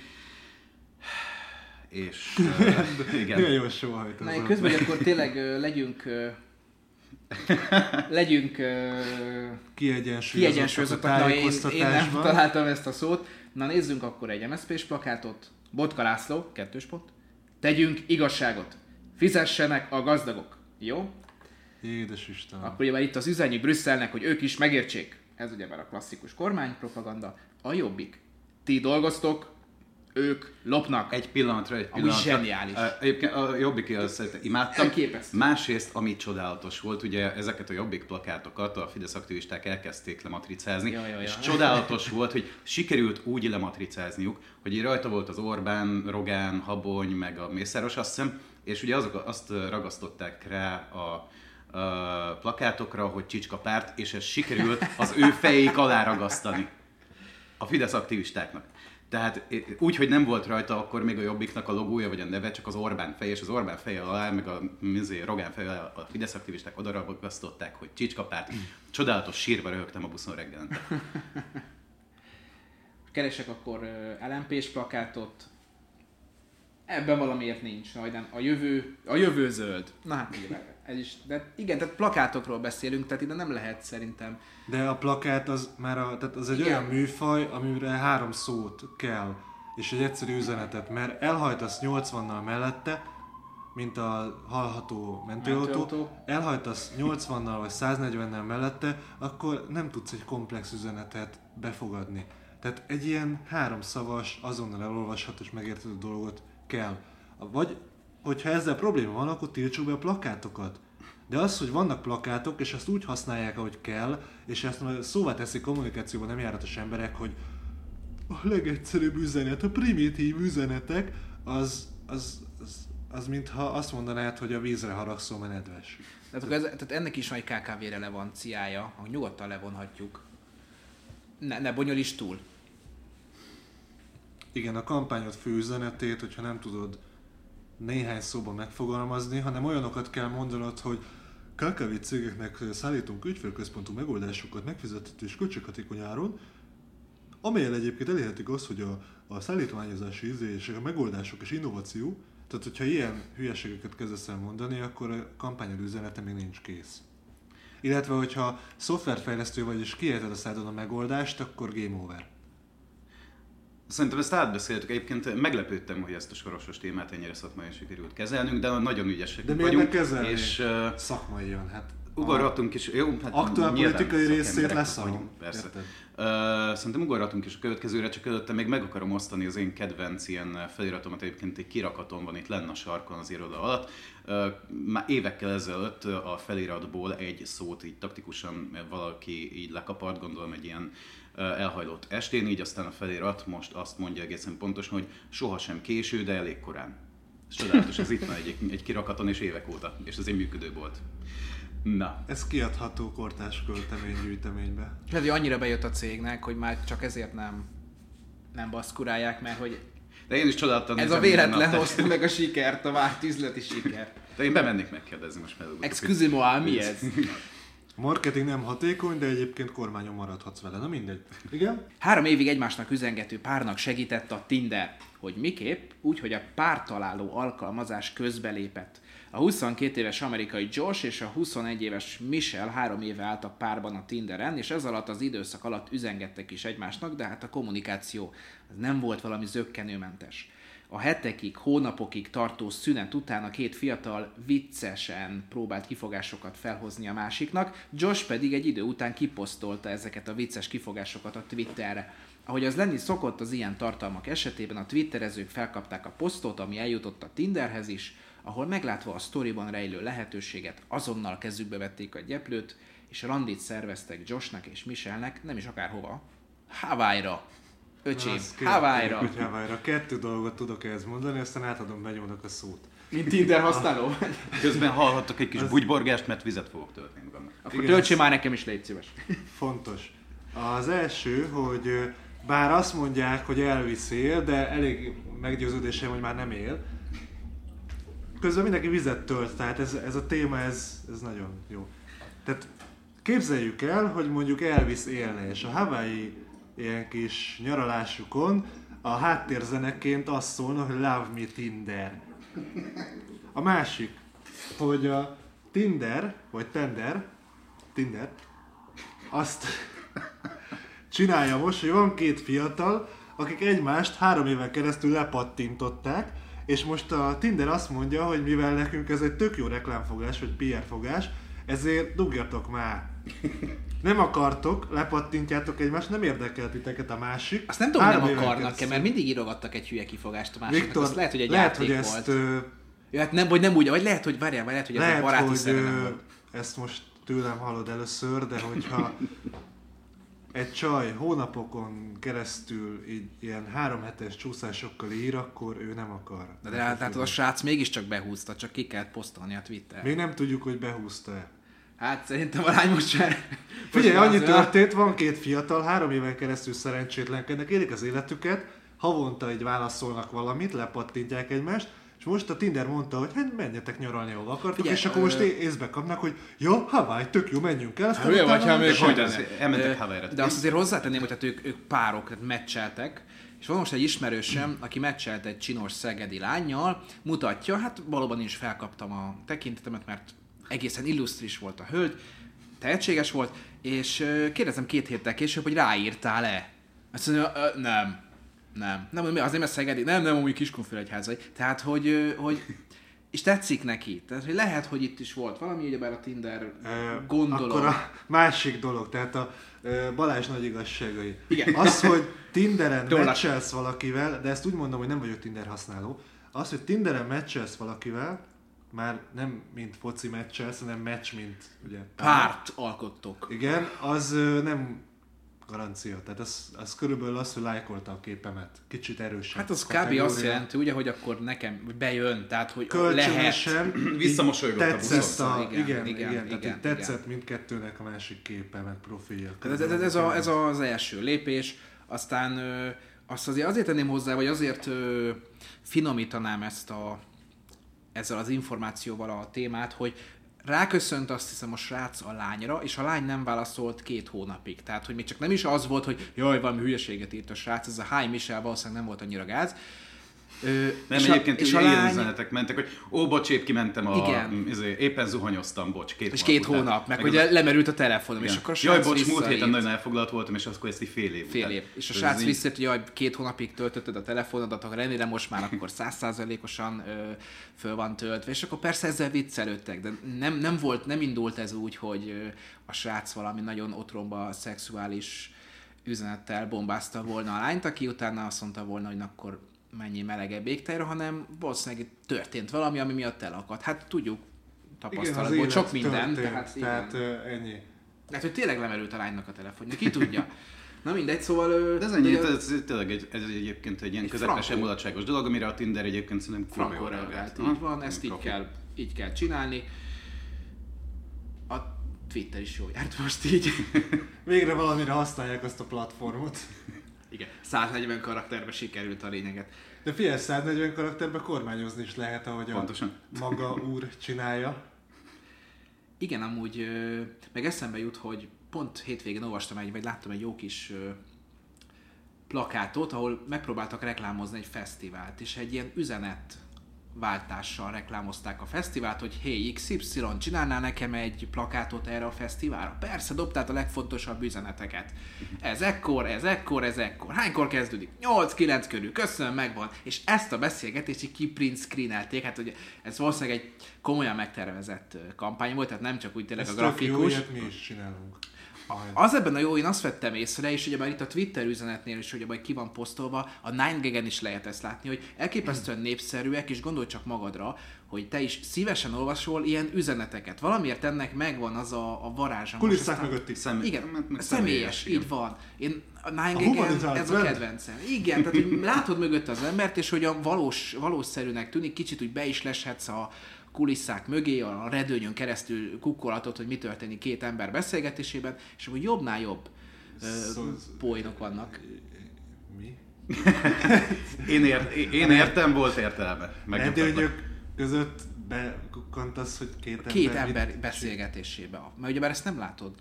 És uh, <laughs> igen. Milyen jó Na, én közben, hogy akkor tényleg legyünk legyünk ö, kiegyensúlyozottak a Na, én, én nem tájékoztatásban. találtam ezt a szót. Na nézzünk akkor egy MSZP-s plakátot. Botka László, kettős pont. Tegyünk igazságot. Fizessenek a gazdagok. Jó? Édes Istenem. Akkor ugye itt az üzenjük Brüsszelnek, hogy ők is megértsék. Ez ugye már a klasszikus kormánypropaganda. A jobbik. Ti dolgoztok, ők lopnak. Egy pillanatra, egy Ami pillanatra. zseniális. Ö, Egyébként a Jobbik az imádtam. Elképesztő. Másrészt, ami csodálatos volt, ugye ezeket a Jobbik plakátokat a Fidesz aktivisták elkezdték lematricázni, Ja, ja, ja. és csodálatos volt, hogy sikerült úgy lematricázniuk, hogy így rajta volt az Orbán, Rogán, Habony, meg a Mészáros, azt hiszem, és ugye azok, azt ragasztották rá a, a plakátokra, hogy csicska párt, és ez sikerült az ő fejék alá ragasztani a Fidesz aktivistáknak. Tehát eh, úgy, hogy nem volt rajta akkor még a Jobbiknak a logója vagy a neve, csak az Orbán feje, és az Orbán feje alá, meg a mizé, Rogán feje alá a Fidesz aktivisták oda ragasztották, hogy csicskapárt. Csodálatos sírva röhögtem a buszon reggelente. Keresek akkor ö, LMP-s plakátot. Ebben valamiért nincs, majdnem a jövő, a jövő zöld. Na hát <laughs> ez is, de igen, tehát plakátokról beszélünk, tehát ide nem lehet szerintem. De a plakát az már a, tehát az egy Igen. olyan műfaj, amire három szót kell, és egy egyszerű üzenetet, mert elhajtasz 80-nal mellette, mint a hallható mentőautó, Mentőautó. elhajtasz 80-nal vagy 140-nel mellette, akkor nem tudsz egy komplex üzenetet befogadni. Tehát egy ilyen háromszavas, azonnal elolvasható és megérthető dolgot kell. Vagy, hogyha ezzel probléma van, akkor tiltsuk be a plakátokat. De az, hogy vannak plakátok, és ezt úgy használják, ahogy kell, és ezt szóvá teszik kommunikációban nem járatos emberek, hogy a legegyszerűbb üzenet, a primitív üzenetek, az, az, az, az mintha azt mondanád, hogy a vízre haragszol, mert nedves. Tehát, akkor ez, tehát ennek is van egy KKV relevanciája, hogy nyugodtan levonhatjuk. Ne, ne bonyolíts túl. Igen, a kampányod fő üzenetét, hogyha nem tudod néhány szóban megfogalmazni, hanem olyanokat kell mondanod, hogy KKV cégeknek szállítunk ügyfélközpontú megoldásokat megfizethető és költséghatékony áron, amelyel egyébként elérhetik azt, hogy a, a szállítmányozási ízé és a megoldások és innováció, tehát hogyha ilyen hülyeségeket kezdesz el mondani, akkor a kampányod üzenete még nincs kész. Illetve, hogyha szoftverfejlesztő vagy és kiejted a szádon a megoldást, akkor game over. Szerintem ezt átbeszéltük. Egyébként meglepődtem, hogy ezt a sorosos témát ennyire szakmai sikerült kezelnünk, de nagyon ügyesek De vagyunk. kezelni? És uh, Szakmaian, hát ugorhatunk is. Jó, hát aktuál politikai részét leszarom. Persze. Érted? Uh, szerintem ugorhatunk is a következőre, csak előtte még meg akarom osztani az én kedvenc ilyen feliratomat, egyébként egy kirakaton van itt lenne a sarkon az iroda alatt. Uh, már évekkel ezelőtt a feliratból egy szót így taktikusan valaki így lekapart, gondolom egy ilyen uh, elhajlott estén, így aztán a felirat most azt mondja egészen pontosan, hogy sohasem késő, de elég korán. Ez csodálatos, ez itt van egy, egy kirakaton és évek óta, és ez egy működő volt. Na, Ez kiadható kortás költeménygyűjteménybe. Hát, hogy annyira bejött a cégnek, hogy már csak ezért nem, nem baszkurálják, mert hogy de én is csodáltam. ez a véletlen hozta meg a sikert, a várt üzleti sikert. De én bemennék megkérdezni most már. Excusez-moi, mi ez? Marketing nem hatékony, de egyébként kormányon maradhatsz vele. Na mindegy. Igen? Három évig egymásnak üzengető párnak segített a Tinder. Hogy miképp? Úgy, hogy a pártaláló alkalmazás közbelépett. A 22 éves amerikai Josh és a 21 éves Michelle három éve álltak párban a Tinderen, és ez alatt az időszak alatt üzengettek is egymásnak, de hát a kommunikáció az nem volt valami zöggenőmentes. A hetekig, hónapokig tartó szünet után a két fiatal viccesen próbált kifogásokat felhozni a másiknak, Josh pedig egy idő után kiposztolta ezeket a vicces kifogásokat a Twitterre. Ahogy az lenni szokott az ilyen tartalmak esetében, a twitterezők felkapták a posztot, ami eljutott a Tinderhez is, ahol meglátva a sztoriban rejlő lehetőséget, azonnal kezükbe vették a gyeplőt, és randit szerveztek Joshnak és Michelnek, nem is akárhova, Hawaii-ra. Öcsém, Hawaii-ra. Hawaii-ra. Kettő dolgot tudok ehhez mondani, aztán átadom Benyónak a szót. Mint Tinder használó? Közben hallhattok egy kis bugyborgást, mert vizet fogok tölteni magamnak. Akkor Igen, töltsél ez- már nekem is, légy szíves. Fontos. Az első, hogy bár azt mondják, hogy Elvis él, de elég meggyőződésem, hogy már nem él. Közben mindenki vizet tölt, tehát ez, ez a téma, ez, ez nagyon jó. Tehát képzeljük el, hogy mondjuk Elvis élne, és a Hawaii ilyen kis nyaralásukon a háttérzeneként azt szólna, hogy Love Me Tinder. A másik, hogy a Tinder, vagy Tender, Tinder, azt csinálja most, hogy van két fiatal, akik egymást három éven keresztül lepattintották, és most a Tinder azt mondja, hogy mivel nekünk ez egy tök jó reklámfogás, vagy PR fogás, ezért dugjatok már. Nem akartok, lepattintjátok egymást, nem érdekel titeket a másik. Azt nem tudom, Három nem akarnak-e, mert mindig írogattak egy hülye kifogást a másiknak. Viktor, Azt lehet, hogy egy lehet, játék hogy volt. ezt, ö, Ja, hát nem, vagy nem úgy, vagy lehet, hogy várjál, vagy lehet, hogy ez lehet, a baráti hogy ö, volt. ezt most tőlem hallod először, de hogyha egy csaj hónapokon keresztül így ilyen három hetes csúszásokkal ír, akkor ő nem akar. De, de hát, hát a srác mégiscsak behúzta, csak ki kellett posztolni a Twitter. Még nem tudjuk, hogy behúzta-e. Hát szerintem a lány most sem. Figyelj, annyi történt, van két fiatal, három éven keresztül szerencsétlenkednek, élik az életüket, havonta egy válaszolnak valamit, lepattintják egymást, és most a Tinder mondta, hogy hát menjetek nyaralni, ahol akartok, Figyelj, és akkor most észbe kapnak, hogy ja, Hawaii, tök jó, menjünk el. aztán utána vagy, ha haza. hogy elmentek Ö, Hawaii-ra. De azt azért hozzátenném, hogy hát ők, ők párok, tehát meccseltek, és van most egy ismerősöm, aki meccselt egy csinos szegedi lányjal, mutatja, hát valóban is felkaptam a tekintetemet, mert egészen illusztris volt a hölgy, tehetséges volt, és kérdezem két héttel később, hogy ráírtál-e? Azt mondja, "Ö, nem. Nem. Nem, mi, azért mert Szegedi. Nem, nem, amúgy Kiskunfélegyházai. Tehát, hogy, hogy és tetszik neki. Tehát, hogy lehet, hogy itt is volt valami, ugyebár a Tinder gondolom. Akkor a másik dolog, tehát a Balázs nagy igazságai. Igen. Az, hogy Tinderen meccselsz valakivel, de ezt úgy mondom, hogy nem vagyok Tinder használó, az, hogy Tinderen meccselsz valakivel, már nem mint foci meccselsz, hanem meccs, mint ugye párt alkottok. Igen, az nem garancia. Tehát az, az körülbelül az, hogy lájkolta a képemet. Kicsit erősen. Hát az kb. Azt jelenti, ugye, hogy akkor nekem bejön, tehát hogy lehet. Kölcsönösen <clears throat> Visszamosolygott a buszon. a, Igen, igen, igen, igen, igen, tehát tetszett mindkettőnek a másik képe, meg profilja. Ez, ez, ez, a, ez az első lépés, aztán ö, azt azért, azért tenném hozzá, vagy azért ö, finomítanám ezt a, ezzel az információval a témát, hogy ráköszönt azt hiszem a srác a lányra, és a lány nem válaszolt két hónapig. Tehát, hogy még csak nem is az volt, hogy jaj, valami hülyeséget írt a srác, ez a Hi Michel valószínűleg nem volt annyira gáz. Ö, Nem, és egyébként a, és és a lány, üzenetek mentek, hogy ó, bocs, épp kimentem a... Igen. Izé, éppen zuhanyoztam, bocs, két és két után. hónap, meg az- hogy lemerült a telefonom, és Igen. akkor a Jaj, bocs, múlt héten nagyon elfoglalt voltam, és akkor ezt így fél év Fél év. És a srác így- visszért, hogy jaj, két hónapig töltötted a telefonodat, akkor remélem most már akkor <laughs> százszázalékosan föl van töltve. És akkor persze ezzel viccelődtek, de nem, nem volt, nem indult ez úgy, hogy a srác valami nagyon otromba szexuális üzenettel bombázta volna a lányt, aki utána azt mondta volna, hogy akkor mennyi melegebb égtejre, hanem valószínűleg történt valami, ami miatt elakadt. Hát tudjuk tapasztalatból, élet sok minden, történt, tehát, igen. tehát ö, ennyi. Hát, hogy tényleg lemerült a lánynak a telefonja, ki tudja. Na mindegy, szóval... De ez ennyi, ez, ez tényleg egy, ez egyébként egy ilyen Egy közepes emulatságos dolog, amire a Tinder egyébként szerintem kurva jól reagált, így van, ezt így kell, így kell csinálni. A Twitter is jó járt most így. Végre valamire használják azt a platformot. Igen, 140 karakterbe sikerült a lényeget. De figyelj, 140 karakterbe kormányozni is lehet, ahogy Pontosan. a maga úr csinálja. Igen, amúgy, meg eszembe jut, hogy pont hétvégén olvastam egy, vagy láttam egy jó kis plakátot, ahol megpróbáltak reklámozni egy fesztivált, és egy ilyen üzenet váltással reklámozták a fesztivált, hogy hey XY, csinálnál nekem egy plakátot erre a fesztiválra? Persze, dobtál a legfontosabb üzeneteket. Ez ekkor, ez ekkor, ez ekkor. Hánykor kezdődik? 8-9 körül, köszönöm, megvan. És ezt a beszélgetést így kiprint screenelték, hát ugye ez valószínűleg egy komolyan megtervezett kampány volt, tehát nem csak úgy tényleg Ez a tök jó, grafikus. ilyet mi is csinálunk. Majd. Az ebben a jó, én azt vettem észre, és ugye már itt a Twitter üzenetnél is, ugye majd ki van posztolva, a 9 is lehet ezt látni, hogy elképesztően népszerűek, és gondolj csak magadra, hogy te is szívesen olvasol ilyen üzeneteket. Valamiért ennek megvan az a, a varázsa. Kulisszák aztán- mögötti. Szem, igen, meg- meg személyes, igen. így van. Én a Nine A ez a kedvencem. Igen, tehát hogy látod mögött az embert, és hogy a valós, valószerűnek tűnik, kicsit úgy be is leshetsz a kulisszák mögé, a redőnyön keresztül kukkolatod, hogy mi történik két ember beszélgetésében, és akkor jobbnál jobb ö, Szó- poénok vannak. Mi? <laughs> Én, ér, én értem, volt értelme. Redőnyök között bekukkantasz, hogy két ember... Két ember beszélgetésébe. Mert ugyebár ezt nem látod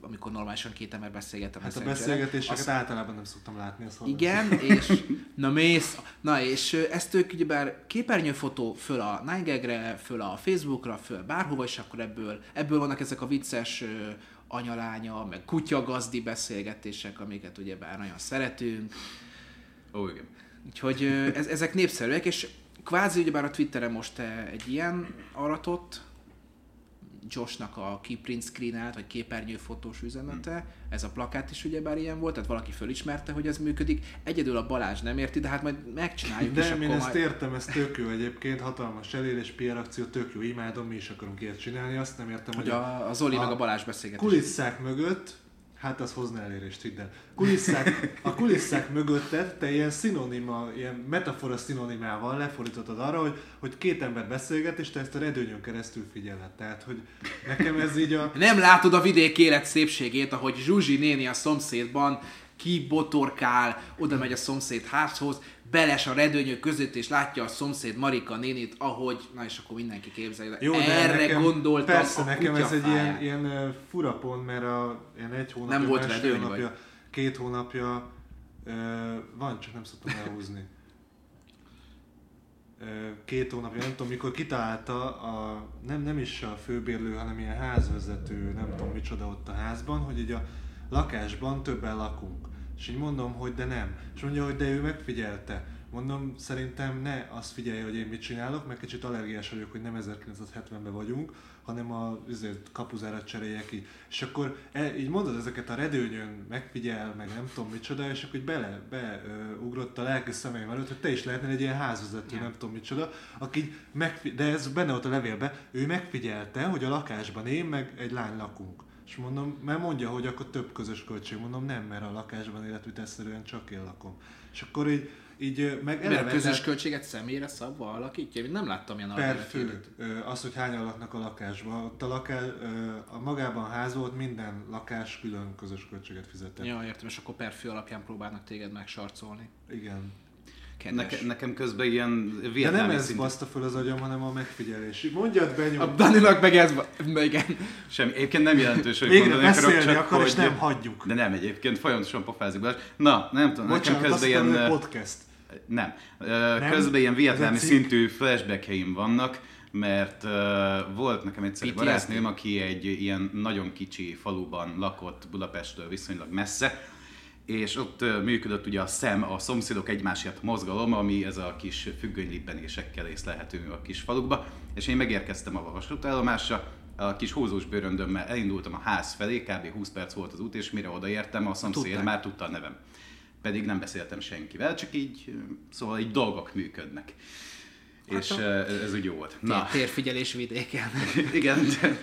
amikor normálisan két ember beszélget a Hát a beszélgetéseket Azt- általában nem szoktam látni. Azt igen, <laughs> és na mész, na és ezt ők ugyebár képernyőfotó föl a 9 föl a Facebookra, föl bárhova, és akkor ebből, ebből vannak ezek a vicces anyalánya, meg kutyagazdi beszélgetések, amiket ugyebár nagyon szeretünk. Ó, igen. Úgyhogy ez, ezek népszerűek, és kvázi ugyebár a Twitteren most egy ilyen aratott, Joshnak a kiprint screenelt, vagy képernyőfotós üzenete, ez a plakát is ugyebár ilyen volt, tehát valaki fölismerte, hogy ez működik. Egyedül a Balázs nem érti, de hát majd megcsináljuk, és De akkor én ezt majd... értem, ez tök jó egyébként, hatalmas elérés, PR akció, tök jó, imádom, mi is akarunk ilyet csinálni, azt nem értem, Hogy a, a Zoli a meg a Balázs beszélgetés. kulisszák mögött, hát az hozna elérést, hidd el. Kulisszák, a kulisszák mögöttet te ilyen szinonima, ilyen metafora szinonimával lefordítottad arra, hogy, hogy két ember beszélget, és te ezt a redőnyön keresztül figyeled. Tehát, hogy nekem ez így a... Nem látod a vidék élet szépségét, ahogy Zsuzsi néni a szomszédban kibotorkál, oda megy a szomszéd házhoz, beles a redőnyök között, és látja a szomszéd Marika nénit, ahogy, na és akkor mindenki képzelje. Jó, de Erre nekem, gondoltam Persze, nekem ez egy ilyen, ilyen fura pont, mert a, ilyen egy hónapja, Nem volt redőny, hónapja, vagy? két hónapja ö, van, csak nem szoktam elhúzni. Két hónapja, nem tudom, mikor kitalálta a, nem, nem is a főbérlő, hanem ilyen házvezető, nem tudom micsoda ott a házban, hogy így a lakásban többen lakunk. És így mondom, hogy de nem. És mondja, hogy de ő megfigyelte. Mondom, szerintem ne azt figyelje, hogy én mit csinálok, mert kicsit allergiás vagyok, hogy nem 1970-ben vagyunk, hanem a üzlet kapuzárat cserélje ki. És akkor e, így mondod ezeket a redőnyön, megfigyel, meg nem tudom micsoda, és akkor így bele, beugrott a lelki szemeim előtt, hogy te is lehetnél egy ilyen házvezető, Ja. nem tudom micsoda, aki így megfi- de ez benne volt a levélben, ő megfigyelte, hogy a lakásban én meg egy lány lakunk. És mondom, mert mondja, hogy akkor több közös költség. Mondom, nem, mert a lakásban életvitelszerűen csak én lakom. És akkor így, így meg Mert a közös költséget személyre szabva alakítja? Én nem láttam ilyen per fő, az, hogy hányan laknak a lakásban. Ott a, laká, ö, a magában a ház volt, minden lakás külön közös költséget fizetett. Ja, értem, és akkor per fő alapján próbálnak téged megsarcolni. Igen. Kedves. Neke, nekem közben ilyen De nem ez szintű... baszta föl az agyam, hanem a megfigyelés. Mondjad be, A. Daninak meg ez van. Igen. Semmi. Egyébként nem jelentős, hogy Végre mondani akarok, beszélni csak akar, és hogy... nem hagyjuk. De nem egyébként, folyamatosan pofázik Balázs. Na, nem tudom, Bocsánat, nekem közben ilyen... podcast. Nem. nem. Közben ilyen Ez vietnámi szintű flashbackjeim vannak, mert uh, volt nekem egyszer barátnőm, aki egy ilyen nagyon kicsi faluban lakott Budapesttől viszonylag messze, és ott működött ugye a szem, a szomszédok egymásért mozgalom, ami ez a kis függönylibbenésekkel észlelhető a kis falukba, és én megérkeztem a vasútállomásra, a kis húzós bőröndömmel elindultam a ház felé, kb. 20 perc volt az út, és mire odaértem, a szomszéd Tudták. már tudta a nevem. Pedig nem beszéltem senkivel, csak így, szóval így dolgok működnek. és a- ez úgy jó volt. Na. Térfigyelés vidéken. <laughs> igen, de,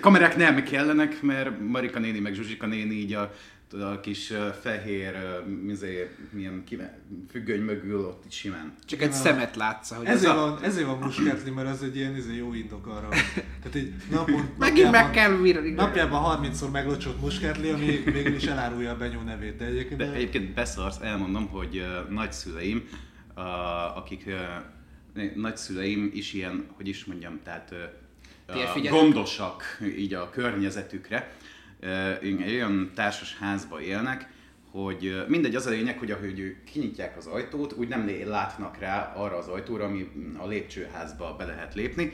kamerák nem kellenek, mert Marika néni meg Zsuzsika néni így a, a kis fehér, mizé, milyen kive, függöny mögül ott így simán. Csak egy szemet látsz, hogy ez Ezért a... van, ezért van muskátli, mert az egy ilyen izé, jó indok arra. Tehát egy napon, <laughs> Megint meg kell virni. Napjában 30-szor meglocsolt muskátli, ami végül is elárulja a Benyó nevét. De egyébként De egyébként beszarsz, elmondom, hogy uh, nagyszüleim, uh, akik uh, nagyszüleim is ilyen, hogy is mondjam, tehát uh, gondosak így a környezetükre. Egy olyan társas házba élnek, hogy mindegy, az a lényeg, hogy ahogy ők kinyitják az ajtót, úgy nem látnak rá arra az ajtóra, ami a lépcsőházba be lehet lépni.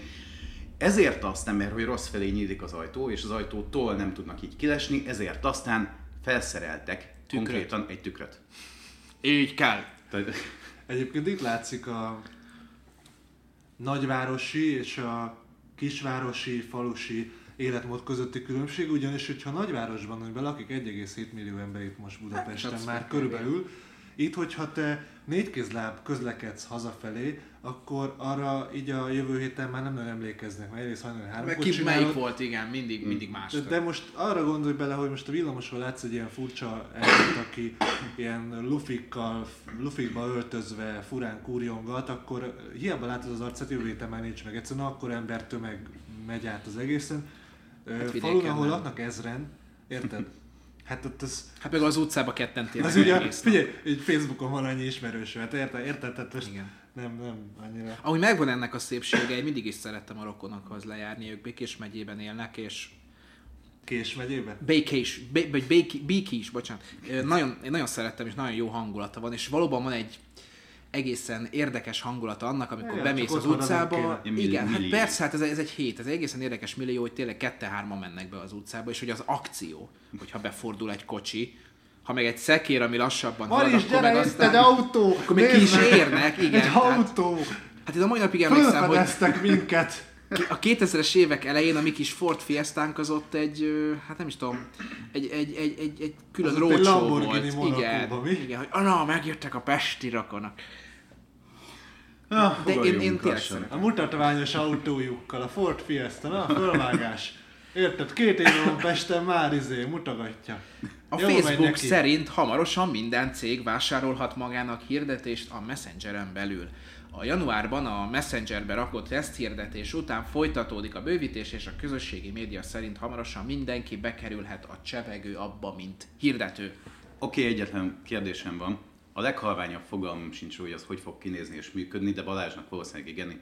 Ezért aztán, mert hogy rossz felé nyílik az ajtó, és az ajtótól nem tudnak így kilesni, ezért aztán felszereltek Tükröt. konkrétan egy tükröt. Így kell. Egyébként itt látszik a nagyvárosi és a kisvárosi, falusi életmód közötti különbség, ugyanis, hogyha nagyvárosban, amiben lakik 1,7 millió ember itt most Budapesten Hát, már abszolút. körülbelül, itt, hogyha te négykézláb közlekedsz hazafelé, akkor arra így a jövő héten már nem nagyon emlékeznek, mert egyrészt hajnal Meg háromkor ki csinálod, melyik volt, igen, mindig, mindig más. de, de most arra gondolj bele, hogy most a villamoson látsz egy ilyen furcsa embert, aki ilyen lufikkal, lufikba öltözve furán kurjongat, akkor hiába látod az arcát, jövő héten már nincs meg. Egyszerűen akkor ember tömeg megy át az egészen. Hát Falun, ahol nem. laknak ezren, érted? Hát ott az, Hát meg az utcába ketten tényleg az ugye, figyelj, egy Facebookon van annyi ismerős, hát érted, érted, tehát most Igen. nem, nem annyira. Ahogy megvan ennek a szépsége, én mindig is szerettem a rokonokhoz lejárni, ők Békés megyében élnek, és Kés megyébe? Békés, Bé- vagy Béki- Békés, bocsánat. Nagyon, én nagyon szerettem, és nagyon jó hangulata van, és valóban van egy egészen érdekes hangulata annak, amikor bemész az utcába. kéne. Igen, hát persze, hát ez, ez egy hét, ez egy egészen érdekes millió, hogy tényleg kette-hárman mennek be az utcába, és hogy az akció, hogyha befordul egy kocsi, ha meg egy szekér, ami lassabban halad, Maris, akkor meg gyere, itt aztán... egy autó! Akkor még ki is meg! érnek, igen. Egy tehát- autó! Hát ez a mai napig emlékszem, hogy minket! A 2000-es évek elején a mi kis Ford Fiestánk az ott egy, hát nem is tudom, egy, egy, egy, egy, egy külön Az egy rócsó Lamborghini volt. Igen, mi? igen, hogy na, megjöttek a pesti rakonak. Ah, De én, én tényleg. A mutatványos autójukkal, a Ford Fiesta, na, fölvágás. Érted? Két év van Pesten már izé, mutogatja. A Jó Facebook szerint hamarosan minden cég vásárolhat magának hirdetést a Messengeren belül. A januárban a Messengerbe rakott teszthirdetés után folytatódik a bővítés, és a közösségi média szerint hamarosan mindenki bekerülhet a csevegő abba, mint hirdető. Oké, egyetlen kérdésem van. A leghalványabb fogalmam sincs, hogy az hogy fog kinézni és működni, de Balázsnak valószínűleg igen.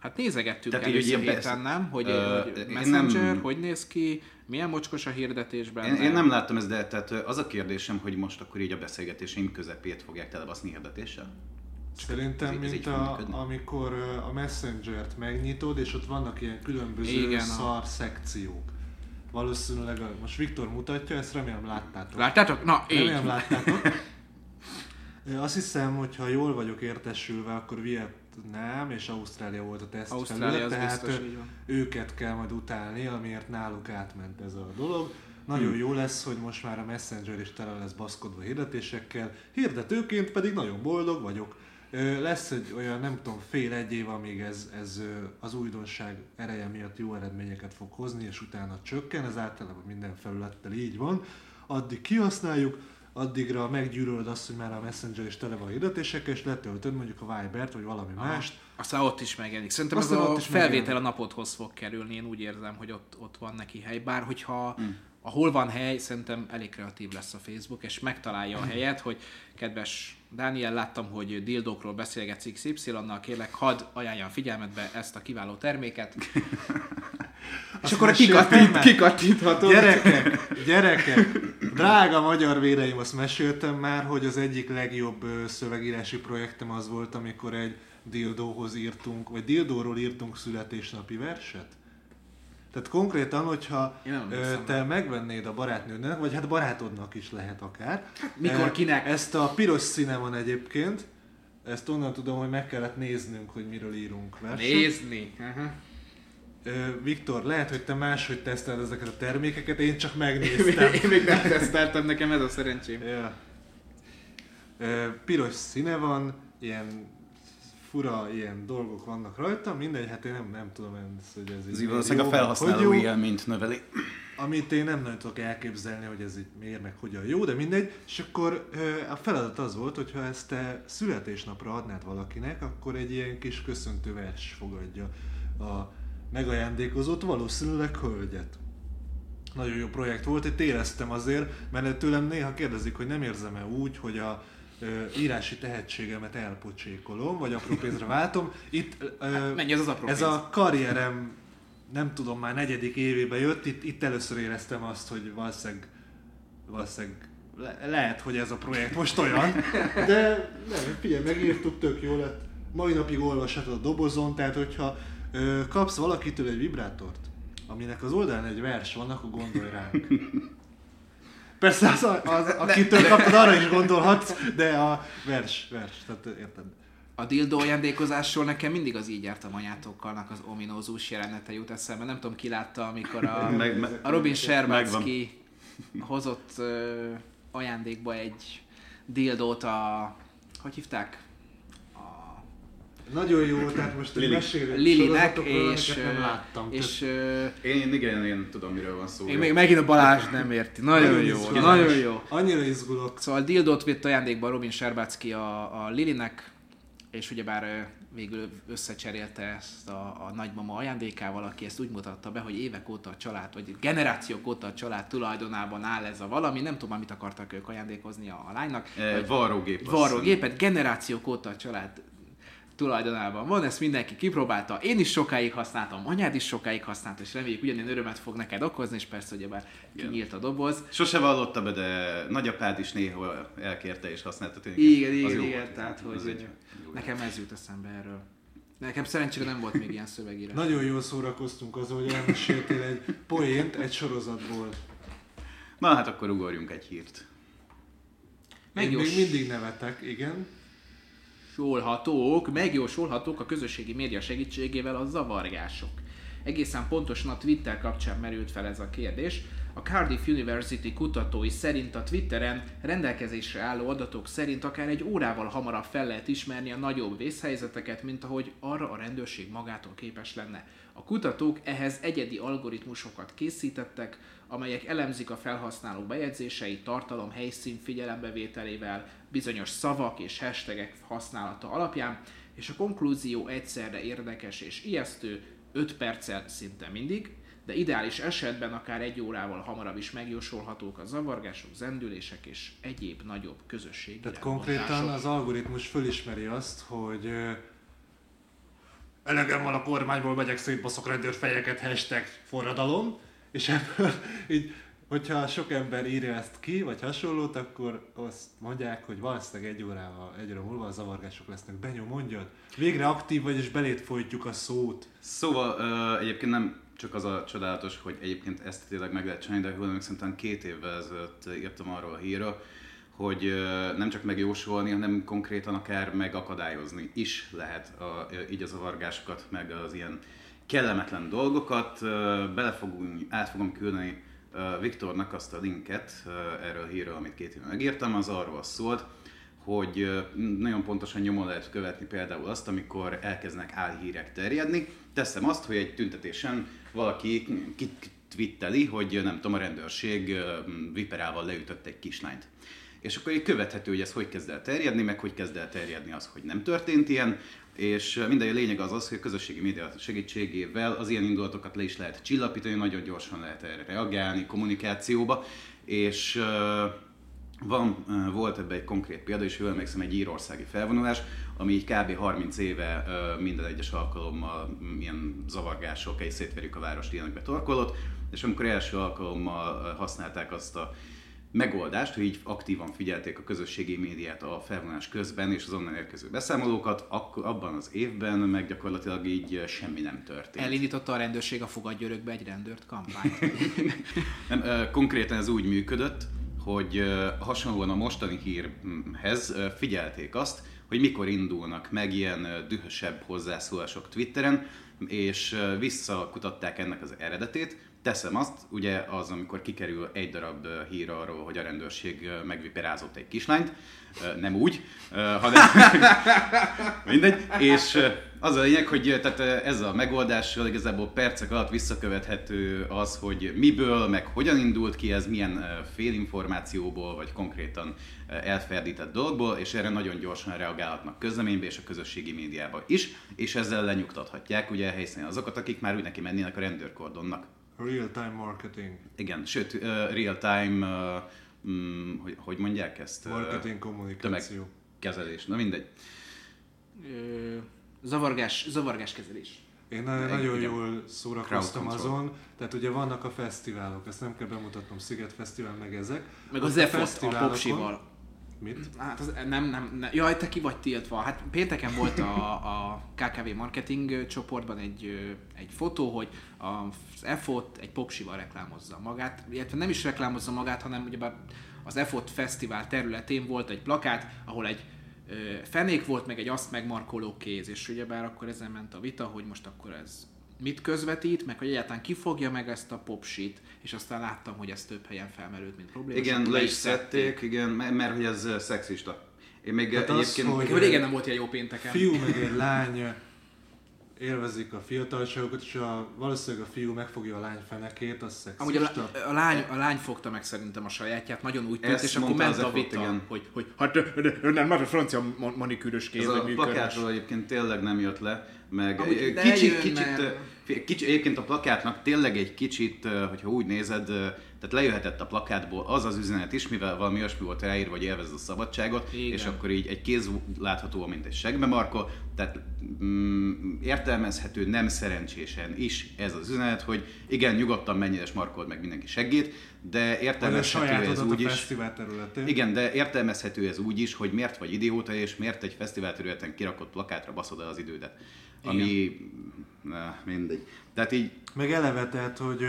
Hát nézegettünk Tehát először héten, ilyen nem? Hogy, Ö, hogy Messenger, nem- hogy néz ki, milyen mocskos a hirdetésben. Én, én nem láttam ezt, de tehát az a kérdésem, hogy most akkor így a beszélgetéseim közepét fogják telebaszni hirdetéssel? Szerintem, Ez- ez így mint a, amikor a Messenger-t megnyitod, és ott vannak ilyen különböző Igen, Igen, a- szar szekciók. Valószínűleg, a, most Viktor mutatja, ezt remélem láttátok. Láttátok? Na, így. Remélem láttátok. Azt hiszem, hogy ha jól vagyok értesülve, akkor Vietnám és Ausztrália volt a teszt Ausztrália felület, tehát biztos, őket kell majd utálni, amiért náluk átment ez a dolog. Nagyon Hmm. jó lesz, hogy most már a Messenger is tele lesz baszkodva hirdetésekkel, hirdetőként pedig nagyon boldog vagyok. Lesz egy olyan, nem tudom, fél-egy év, amíg ez, ez az újdonság ereje miatt jó eredményeket fog hozni, és utána csökken, ez általában minden felülettel így van. Addig kihasználjuk, addigra meggyűlölöd azt, hogy már a Messenger is tele van hirdetésekkel, és letöltöd mondjuk a Vibert, vagy valami mást, Aztán ott is megjelenik. Szerintem ez Aztán a ott is felvétel megjelenik. a napodhoz fog kerülni. Én úgy érzem, hogy ott, ott van neki hely. Bár hogyha Hmm. Ahol van hely, szerintem elég kreatív lesz a Facebook, és megtalálja a <clears throat> helyet, hogy kedves Dániel, láttam, hogy dildókról beszélgetsz XY-nal, kérlek, hadd ajánljam figyelmetbe ezt a kiváló terméket. <laughs> és akkor kikattint, már. kikattinthatod. Gyerekek, gyerekek, <laughs> drága magyar véreim, azt meséltem már, hogy az egyik legjobb szövegírási projektem az volt, amikor egy dildóhoz írtunk, vagy dildóról írtunk születésnapi verset. Tehát konkrétan, hogyha ö, te megvennéd a barátnődnek, vagy hát barátodnak is lehet akár. mikor Ö, kinek? Ezt a piros színe van egyébként, ezt onnan tudom, hogy meg kellett néznünk, hogy miről írunk verset. Nézni. Aha. Viktor, lehet, hogy te máshogy teszteled ezeket a termékeket, én csak megnéztem. Én még nem teszteltem, nekem ez a szerencsém. Ja. Piros színe van, ilyen fura ilyen dolgok vannak rajta, mindegy, hát én nem, nem tudom, ez, hogy ez így Ez valószínűleg a felhasználó élményt növeli. Amit én nem nagyon tudok elképzelni, hogy ez így miért meg hogyan jó, de mindegy. És akkor a feladat az volt, hogy ha ezt te születésnapra adnád valakinek, akkor egy ilyen kis köszöntő vers fogadja a megajándékozott, valószínűleg hölgyet. Nagyon jó projekt volt, itt éreztem azért, mert tőlem néha kérdezik, hogy nem érzem-e úgy, hogy a írási tehetségemet elpocsékolom, vagy apró pénzre váltom. Itt Hát mennyi az az apró ez pénz? a karrierem, nem tudom, már negyedik évébe jött, itt, itt először éreztem azt, hogy valószínűleg, valószínűleg le, lehet, hogy ez a projekt most olyan, de nem, figyelj, megírtuk, tök jó lett. Mai napig olvashatod a dobozon, tehát hogyha ö, kapsz valakitől egy vibrátort, aminek az oldalán egy vers van, akkor gondolj ránk. Persze az, az akitől kaptad, arra is gondolhatsz, de a vers, vers, tehát érted. A dildó ajándékozásról nekem mindig az így jártam anyátokalnak az ominózus jelenete jut eszembe. Nem tudom, ki látta, amikor a, Meg- meg- a Robin Sherbatsky hozott ö, ajándékba egy dildót a... Hogy hívták? Nagyon jó, tehát most Lili. mesélünk Lilinek, és, nem láttam. és Én igen, én tudom, miről van szó. én még megint a Balázs nem érti. Nagyon Nagyon jó, izgalmas. nagyon jó. Annyira izgulok. Szóval dildót vitt ajándékba Robin Sherbatsky a, a Lilinek, és ugyebár végül összecserélte ezt a, a nagymama ajándékával, aki ezt úgy mutatta be, hogy évek óta a család, vagy generációk óta a család tulajdonában áll ez a valami, nem tudom már mit akartak ők ajándékozni a, a lánynak. E, varrógép. varrógépet, generációk óta a család tulajdonában van, ezt mindenki kipróbálta, én is sokáig használtam, anyád is sokáig használta, és reméljük ugyanilyen örömet fog neked okozni, és persze ugyebár kinyílt a doboz. Sose vallotta be, de nagyapád is néha elkérte és használta. tényleg. Igen, Az igen, igen, volt. tehát Az hogy egy jó nekem ez jut eszembe erről. Nekem szerencsére nem volt még ilyen szövegírás. Nagyon jól szórakoztunk azon, hogy elmeséltél egy poént egy sorozatból. Na hát akkor ugorjunk egy hírt. Meg Én még mindig nevetek, igen. Megjósolhatók, megjósolhatók a közösségi média segítségével a zavargások. Egészen pontosan a Twitter kapcsán merült fel ez a kérdés. A Cardiff University kutatói szerint a Twitteren rendelkezésre álló adatok szerint akár egy órával hamarabb fel lehet ismerni a nagyobb vészhelyzeteket, mint ahogy arra a rendőrség magától képes lenne. A kutatók ehhez egyedi algoritmusokat készítettek, amelyek elemzik a felhasználók bejegyzéseit tartalom helyszín figyelembevételével, bizonyos szavak és hashtagek használata alapján, és a konklúzió egyszerre érdekes és ijesztő, 5 perccel szinte mindig, de ideális esetben akár egy órával hamarabb is megjósolhatók a zavargások, zendülések és egyéb nagyobb közösségi Tehát konkrétan az algoritmus fölismeri azt, hogy elegem van a kormányból, megyek szétbaszok rendőrfejeket, hashtag forradalom, és ebből <laughs> így, hogyha sok ember írja ezt ki, vagy hasonlót, akkor azt mondják, hogy valószínűleg egy órával, egy óra múlva a zavargások lesznek. Benyom, mondjad. Végre aktív vagy, és belét folytjuk a szót. Szóval ö, egyébként nem csak az a csodálatos, hogy egyébként ezt tényleg meg lehet csinálni, de jól szerintem két évvel ezelőtt írtam arról a hírről, hogy nem csak megjósolni, hanem konkrétan akár megakadályozni is lehet a, így a zavargásokat, meg az ilyen kellemetlen dolgokat. Bele fogunk, át fogom küldeni Viktornak azt a linket erről a hírről, amit két éve megírtam, az arról szólt, hogy nagyon pontosan nyomon lehet követni például azt, amikor elkezdenek álhírek terjedni. Teszem azt, hogy egy tüntetésen valaki kitwitteli, hogy nem tudom, a rendőrség viperával leütött egy kislányt. És akkor így követhető, hogy ez hogy kezd el terjedni, meg hogy kezd el terjedni az, hogy nem történt ilyen, és minden lényeg az az, hogy a közösségi média segítségével az ilyen indulatokat le is lehet csillapítani, nagyon gyorsan lehet erre reagálni kommunikációba, és van, volt ebben egy konkrét példa, és jól emlékszem, egy írországi felvonulás, ami így kb. 30 éve minden egyes alkalommal mm, ilyen zavargások, egy szétverjük a várost ilyenekbe torkolott, és amikor első alkalommal használták azt a megoldást, hogy így aktívan figyelték a közösségi médiát a felvonás közben és az onnan érkező beszámolókat, akkor abban az évben meg gyakorlatilag így semmi nem történt. Elindította a rendőrség a fogadj örökbe egy rendőrt kampányt. <laughs> Nem, konkrétan ez úgy működött, hogy hasonlóan a mostani hírhez figyelték azt, hogy mikor indulnak meg ilyen dühösebb hozzászólások Twitteren, és visszakutatták ennek az eredetét. Teszem azt, ugye az, amikor kikerül egy darab hír arról, hogy a rendőrség megviperázott egy kislányt, nem úgy, hanem <laughs> mindegy, és az a lényeg, hogy tehát ezzel a megoldással igazából percek alatt visszakövethető az, hogy miből, meg hogyan indult ki ez, milyen félinformációból, vagy konkrétan elferdített dolgból, és erre nagyon gyorsan reagálhatnak közleménybe és a közösségi médiába is, és ezzel lenyugtathatják ugye a helyszínen azokat, akik már úgy neki mennének a rendőrkordonnak. Real-time marketing. Igen, sőt, uh, real-time, uh, mm, hogy, hogy mondják ezt? Marketing kommunikáció. Tömegkezelés, na mindegy. Zavargás, zavargás kezelés. Én na- nagyon igen. jól szórakoztam azon, tehát ugye vannak a fesztiválok, ezt nem kell bemutatnom, Sziget Fesztivál meg ezek. Meg Ott az EFOT a fesztiválokon- popsival. Mit? Hát az, nem, nem, nem, jaj, te ki vagy tiltva. Hát pénteken volt a, a KKV marketing csoportban egy, egy fotó, hogy az EFOT egy popsival reklámozza magát, illetve nem is reklámozza magát, hanem ugyebár az EFOT fesztivál területén volt egy plakát, ahol egy fenék volt, meg egy azt megmarkoló kéz, és ugyebár akkor ezen ment a vita, hogy most akkor ez mit közvetít, meg hogy egyáltalán ki fogja meg ezt a popsit, és aztán láttam, hogy ez több helyen felmerült, mint probléma. Igen, le is szedték, igen, mert, mert hogy ez szexista. Én még Hát hát az, egyébként... hogy- régen nem volt ilyen jó pénteken. Fiú meg egy lány élvezik a fiatalságokat, és a, valószínűleg a fiú megfogja a lány fenekét, az Amúgy a, szexista. a, lány, a lány fogta meg szerintem a sajátját, nagyon úgy tűnt, és akkor ment az a vita, igen. hogy, hogy hát önnen már a francia manikűrös kéz, Ez a plakátról egyébként tényleg nem jött le, meg Amúgy de kicsit, jön, kicsit, kicsit, egyébként a plakátnak tényleg egy kicsit, hogyha úgy nézed, Tehát lejöhetett a plakátból az az üzenet is, mivel valami olyasmi volt ráírva, hogy élvezd a szabadságot, Igen. és akkor így egy kéz látható, mint egy segbe markol, tehát mm, értelmezhető nem szerencsésen is ez az üzenet, hogy igen, nyugodtan menj és markold meg mindenki seggét, de Vagy értelmezhető ez úgy is, igen, de értelmezhető ez úgy is, hogy miért vagy idióta, és miért egy fesztivál területen kirakott plakátra baszod el az idődet. Ami, na, mindegy. Tehát így, Meg eleve, tehát, hogy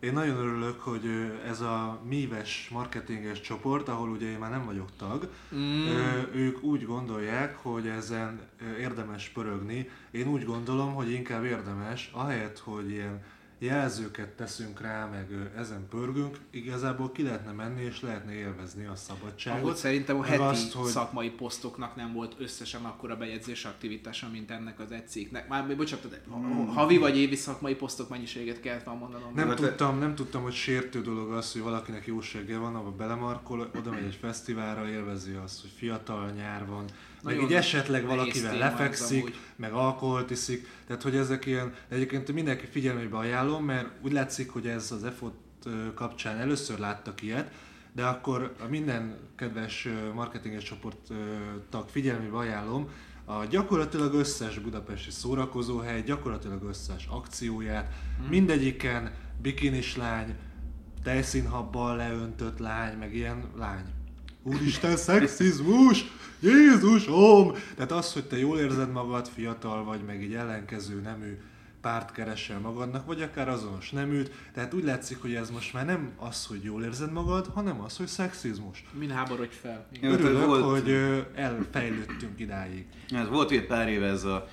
én nagyon örülök, hogy ez a míves marketinges csoport, ahol ugye én már nem vagyok tag, Mm. ők úgy gondolják, hogy ezen érdemes pörögni. Én úgy gondolom, hogy inkább érdemes, ahelyett, hogy ilyen jelzőket teszünk rá, meg ezen pörgünk, igazából ki lehetne menni és lehetne élvezni a szabadságot. Ahogy szerintem a heti azt, hogy- szakmai posztoknak nem volt összesen akkora bejegyzés aktivitása, mint ennek az egy cikknek. Már bocsánat, de havi vagy évi szakmai posztok mennyiséget kellett volna mondanom. Nem Hát, tudtam, nem tudtam, hogy sértő dolog az, hogy valakinek jósége van, abba belemarkol, oda megy egy fesztiválra, élvezi azt, hogy fiatal nyár van, meg így esetleg valakivel lefekszik, amúgy. meg alkoholt iszik, tehát hogy ezek ilyen, de egyébként mindenki figyelmébe ajánlom, mert úgy látszik, hogy ez az EFOT kapcsán először láttak ilyet, de akkor a minden kedves marketinges csoport tag figyelmébe ajánlom, a gyakorlatilag összes budapesti szórakozóhely, gyakorlatilag összes akcióját, Hmm. mindegyiken bikinis lány, tejszínhabbal leöntött lány, meg ilyen lány. Úristen, szexizmus! Jézusom! Tehát az, hogy te jól érzed magad, fiatal vagy, meg így ellenkező nemű párt keresel magadnak, vagy akár azonos neműt. Tehát úgy látszik, hogy ez most már nem az, hogy jól érzed magad, hanem az, hogy szexizmus. Min háborodj fel. Örülök, volt- hogy elfejlődtünk idáig. Ez volt ugye pár éve ez a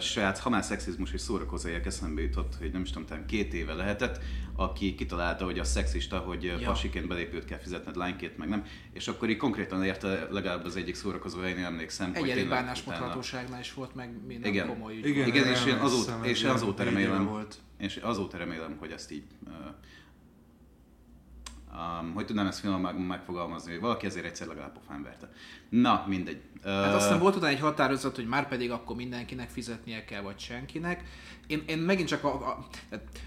srác, ha már szexizmus és szórakozóják eszembe jutott, hogy nem is tudom, talán két éve lehetett, aki kitalálta, hogy a szexista, hogy ja. Pasiként belépőt kell fizetned, lánykét meg nem, és akkor így konkrétan érte legalább az egyik szórakozó helyén emlékszem, utána- hatóságnál is volt meg minden Igen. komoly ügy. Igen, Igen, és én azóta- és azóta remélem- Volt. És azóta remélem, hogy ezt így, um, hogy tudnám ezt finoman meg, megfogalmazni, hogy valaki ezért egyszer legalább pofán verte. Na, mindegy. Hát aztán volt utána egy határozat, hogy már pedig akkor mindenkinek fizetnie kell, vagy senkinek. Én, én megint csak, a, a,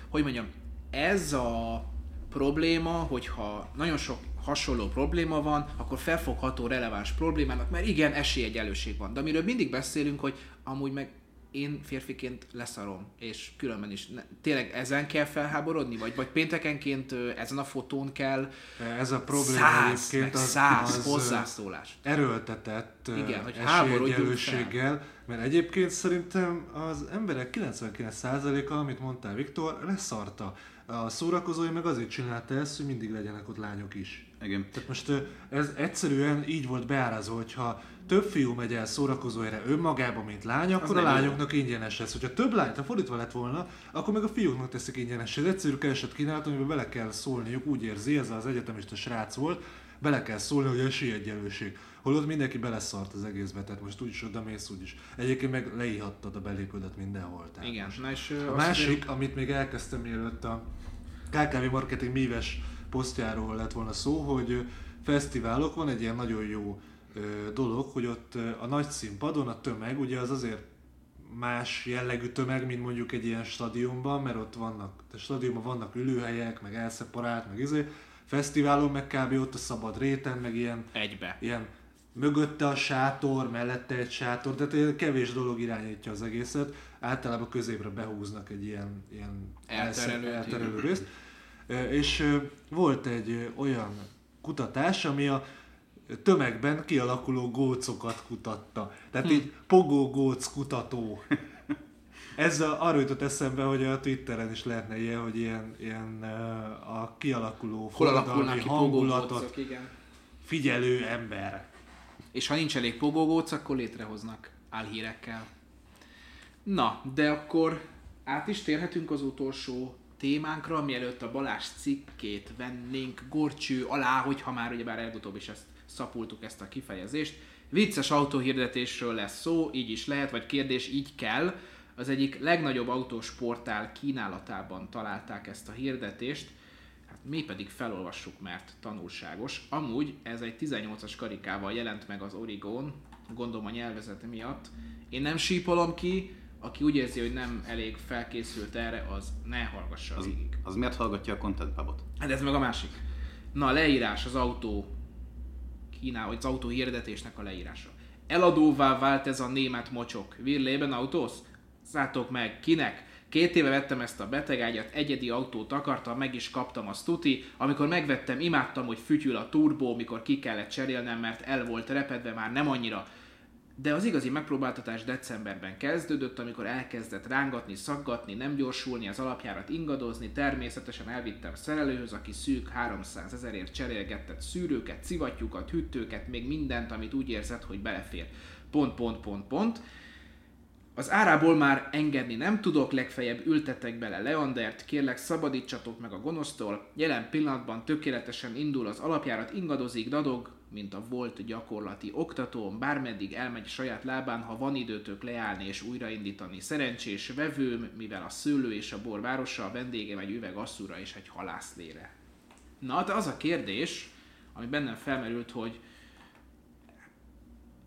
hogy mondjam, ez a probléma, hogyha nagyon sok hasonló probléma van, akkor felfogható releváns problémának, mert igen, esélyegyelőség van. De amiről mindig beszélünk, hogy amúgy meg én férfiként leszarom, és különben is. Ne, tényleg ezen kell felháborodni? Vagy, vagy péntekenként ezen a fotón kell Ez a probléma száz, egyébként az, száz az, hozzászólás. erőltetett Igen, hogy háborodjunk esélyegyenlőséggel, mert egyébként szerintem az emberek 99%-a, amit mondtál Viktor, leszarta. A szórakozói meg azért csinálta ezt, hogy mindig legyenek ott lányok is. Igen. Tehát most ez egyszerűen így volt beárazva, hogyha több fiú megy el szórakozóhelyre önmagában, mint lány, akkor a nem jó. lányoknak ingyenes lesz. Hogyha több lány, ha fordítva lett volna, akkor meg a fiúknak teszik ingyenes. Ez egyszerű kereset kínálat, amiben bele kell szólniuk, úgy érzi, ez az egyetemista srác volt, bele kell szólni, hogy esélyegyenlőség. Holott mindenki beleszart az egészbe, tehát most úgyis oda mész, úgyis. Egyébként meg leíhattad a belépődet mindenhol. Tehát Igen, most. na és A másik, azért- amit még elkezdtem mielőtt a KKV Marketing míves posztjáról lett volna szó, hogy fesztiválok, van egy ilyen nagyon jó dolog, hogy ott a nagy színpadon a tömeg, ugye az azért más jellegű tömeg, mint mondjuk egy ilyen stadionban, mert ott vannak, a stadionban vannak ülőhelyek, meg elszeparált, meg izé, fesztiválon meg kb. ott a szabad réten, meg ilyen Egybe. ilyen mögötte a sátor, mellette egy sátor, tehát kevés dolog irányítja az egészet. Általában középre behúznak egy ilyen, ilyen Elterelőt, elsze- elterelő részt. És volt egy olyan kutatás, ami a tömegben kialakuló gócokat kutatta. Tehát Hm. így pogó góc kutató. Ez a, arra jutott eszembe, hogy a Twitteren is lehetne ilyen, hogy ilyen, ilyen a kialakuló forradalmi ki hangulatot igen. figyelő ember. És ha nincs elég pogógóc, akkor létrehoznak álhírekkel. Na, de akkor át is térhetünk az utolsó témánkra, mielőtt a Balázs cikkét vennénk gorcső alá, hogyha már ugyebár legutóbb is ezt szapultuk ezt a kifejezést. Vicces autóhirdetésről lesz szó, így is lehet, vagy kérdés, így kell. Az egyik legnagyobb autósportál kínálatában találták ezt a hirdetést, Hát mi pedig felolvassuk, mert tanulságos. Amúgy ez egy 18-as karikával jelent meg az Origon, gondolom a nyelvezete miatt. Én nem sípolom ki, aki úgy érzi, hogy nem elég felkészült erre, az ne hallgassa Az, végig. az miért hallgatja a Content Pubot? Hát ez meg a másik. Na, a leírás az autó Kínál, vagy az autó hirdetésnek a leírása. Eladóvá vált ez a német mocsok. Wir leben Autos? Szálltok meg, kinek? Két éve vettem ezt a betegágyat, egyedi autót akartam, meg is kaptam a tuti. Amikor megvettem, imádtam, hogy fütyül a turbó, mikor ki kellett cserélnem, mert el volt repedve, már nem annyira. De az igazi megpróbáltatás decemberben kezdődött, amikor elkezdett rángatni, szaggatni, nem gyorsulni, az alapjárat ingadozni, természetesen elvittem szerelőhöz, aki szűk 300 ezerért cserélgetett szűrőket, szivattyúkat, hűtőket, még mindent, amit úgy érzett, hogy belefér. Pont, pont, pont, pont. Az árából már engedni nem tudok, legfeljebb ültetek bele Leandert, kérlek szabadítsatok meg a gonosztól. Jelen pillanatban tökéletesen indul az alapjárat, ingadozik, dadog, mint a volt gyakorlati oktatóm, bármeddig elmegy saját lábán, ha van időtök leállni és újraindítani. Szerencsés vevőm, mivel a szőlő és a bor városa, a vendégem egy üveg asszúra és egy halászlére. Na, de az a kérdés, ami bennem felmerült, hogy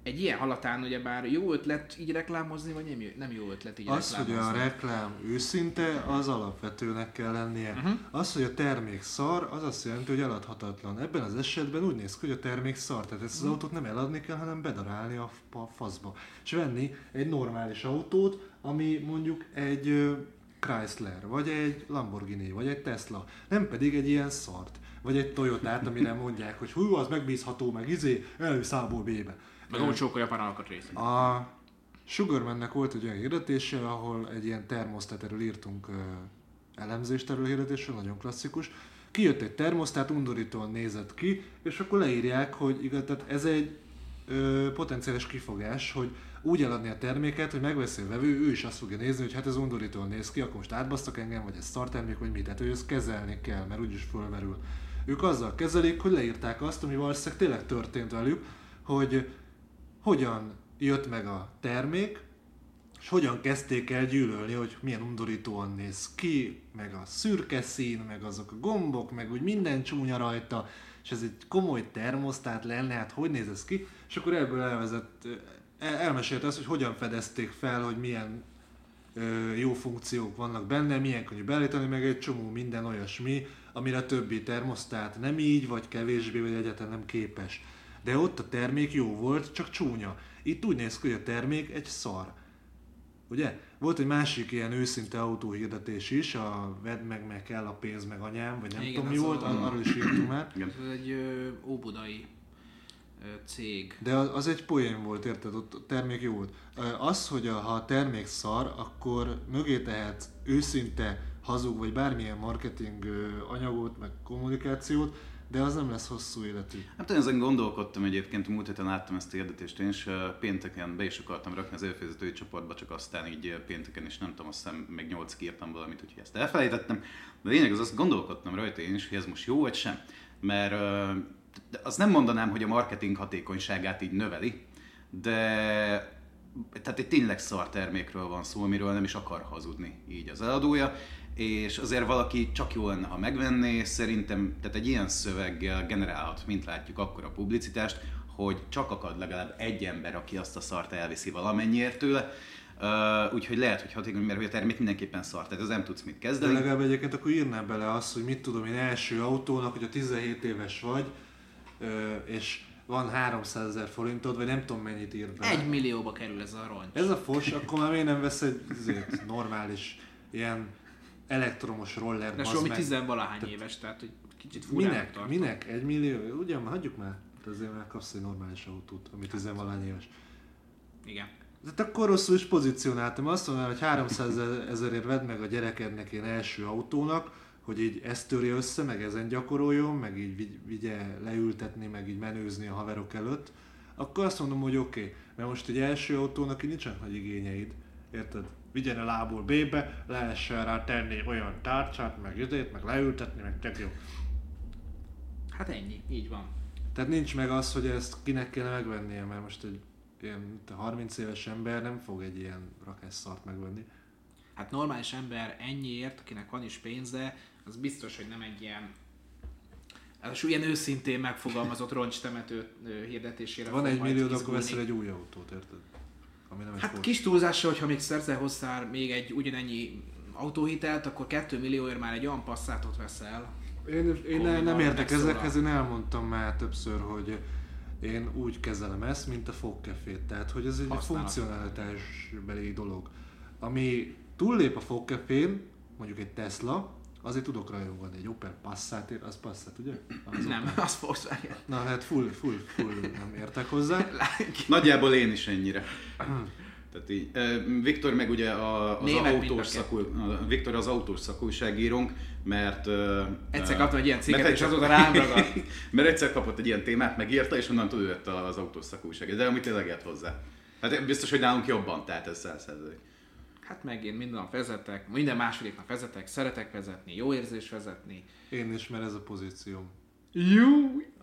egy ilyen halatán ugyebár jó ötlet így reklámozni, vagy nem jó, nem jó ötlet így Az, hogy reklámozni? a reklám őszinte, az alapvetőnek kell lennie. Uh-huh. Az, hogy a termék szar, az azt jelenti, hogy eladhatatlan. Ebben az esetben úgy néz ki, hogy a termék szar. Tehát ezt az autót nem eladni kell, hanem bedarálni a, faszba. És venni egy normális autót, ami mondjuk egy Chrysler, vagy egy Lamborghini, vagy egy Tesla. Nem pedig egy ilyen szart. Vagy egy Toyotát, amire mondják, hogy hú, az megbízható, meg izé, A-ból B-be. Meg olcsók a japán alkatrészek. A Sugarmannek volt egy olyan hirdetése, ahol egy ilyen termosztát erről írtunk elemzést erről hirdetésről, nagyon klasszikus. Kijött egy termosztát, undorítóan nézett ki, és akkor leírják, hogy igaz, tehát ez egy ö, potenciális kifogás, hogy úgy eladni a terméket, hogy megveszi a vevő, ő is azt fogja nézni, hogy hát ez undorítóan néz ki, akkor most átbasztak engem, vagy ez szartermék, vagy mit. Tehát ő ezt kezelni kell, mert úgyis fölmerül. Ők azzal kezelik, hogy leírták azt, ami valószínűleg tényleg történt velük, hogy hogyan jött meg a termék, és hogyan kezdték el gyűlölni, hogy milyen undorítóan néz ki, meg a szürke szín, meg azok a gombok, meg úgy minden csúnya rajta, és ez egy komoly termosztát lenne, hát hogy néz ez ki? És akkor ebből elvezett, el- elmesélte azt, hogy hogyan fedezték fel, hogy milyen ö, jó funkciók vannak benne, milyen könnyű beállítani, meg egy csomó minden olyasmi, amire a többi termosztát nem így, vagy kevésbé, vagy egyáltalán nem képes. De ott a termék jó volt, csak csúnya. Itt úgy néz ki, hogy a termék egy szar. Ugye? Volt egy másik ilyen őszinte autóhirdetés is, a vedd meg, meg kell a pénz, meg anyám, vagy nem Igen, tudom mi volt, a- arról is írtunk már. Igen. Ez egy ö, óbudai ö, cég. De az, az egy poén volt, érted? Ott a termék jó volt. Az, hogy a, ha a termék szar, akkor mögé tehet őszinte, hazug, vagy bármilyen marketing anyagot, meg kommunikációt, de az nem lesz hosszú életű. Hát én ezen gondolkodtam egyébként, múlt héten láttam ezt a hirdetést, én ö, pénteken be is akartam rakni az előfizetői csoportba, csak aztán így pénteken is nem tudom, azt hiszem még nyolc írtam valamit, úgyhogy ezt elfelejtettem. De a lényeg az, azt gondolkodtam rajta én is, hogy ez most jó vagy sem. Mert azt nem mondanám, hogy a marketing hatékonyságát így növeli, de tehát egy tényleg szar termékről van szó, amiről nem is akar hazudni így az eladója, és azért valaki csak jó lenne, ha megvenné, szerintem, tehát egy ilyen szöveggel generálhat, mint látjuk, akkor a publicitást, hogy csak akad legalább egy ember, aki azt a szart elviszi valamennyiért tőle, Uh, úgyhogy lehet, hogy hatékony, mert hogy a termék mindenképpen szar, tehát ez nem tudsz mit De kezdeni. legalább egyébként akkor írnál bele azt, hogy mit tudom én első autónak, hogy a 17 éves vagy, és van 300 ezer forintod, vagy nem tudom mennyit ír bele. Egy millióba kerül ez a roncs. Ez a fos, akkor már miért nem vesz egy azért, normális, ilyen elektromos roller, De Somi tizenvalahány éves, tehát hogy kicsit furán Minek? tartom. Minek? Egy millió? Ugye, már hagyjuk már. De azért már kapsz egy normális autót, ami tizenvalány éves. Igen. De akkor rosszul is pozícionáltam. Azt mondanám, hogy 300 ezerért vedd meg a gyerekednek ilyen első autónak, hogy így ezt törje össze, meg ezen gyakoroljon, meg így vigy- vigye leültetni, meg így menőzni a haverok előtt, akkor azt mondom, hogy oké, okay, mert most egy első autónak így nincsenek nagy igényeid, érted? Vigyen a lából B-be, lehessen rá tenni olyan tárcsát, meg időt, meg leültetni, meg tök jó. Hát ennyi, így van. Tehát nincs meg az, hogy ezt kinek kéne megvennie, mert most egy ilyen mint a 30 éves ember nem fog egy ilyen rakásszart megvenni. Hát normális ember ennyiért, akinek van is pénze, az biztos, hogy nem egy ilyen az ilyen őszintén megfogalmazott roncstemető hirdetésére Van egy millió, akkor veszel egy új autót, érted? Ami nem Hát kis túlzással, hogyha még szerzel hozzá még egy ugyanennyi autóhitelt, akkor 2 millióért már egy olyan passzátot veszel. Én, én ne, nem értek ezekhez, én elmondtam már többször, hogy én úgy kezelem ezt, mint a fogkefét. Tehát, hogy ez egy funkcionalitásbeli dolog. Ami túllép a fogkefén, mondjuk egy Tesla, azért tudok rajongani. Egy Opel Passat, az Passat, ugye? Az Nem, Opel. az Volkswagen. Na hát full, full, full nem értek hozzá. <laughs> Nagyjából én is ennyire. Tehát így, Viktor meg ugye a, az Német autós szakú, a Viktor az autós szakújságírónk, mert... Egyszer kaptam egy ilyen cikket, és azóta rám ragadt. <laughs> mert egyszer kapott egy ilyen témát, megírta, és onnantól ő lett az autós szakújság. De amit tényleg hozzá. Hát biztos, hogy nálunk jobban, tehát ez száz százalék. Hát meg én minden nap vezetek, minden második nap vezetek, szeretek vezetni, jó érzés vezetni. Én is, mert ez a pozícióm. Jó!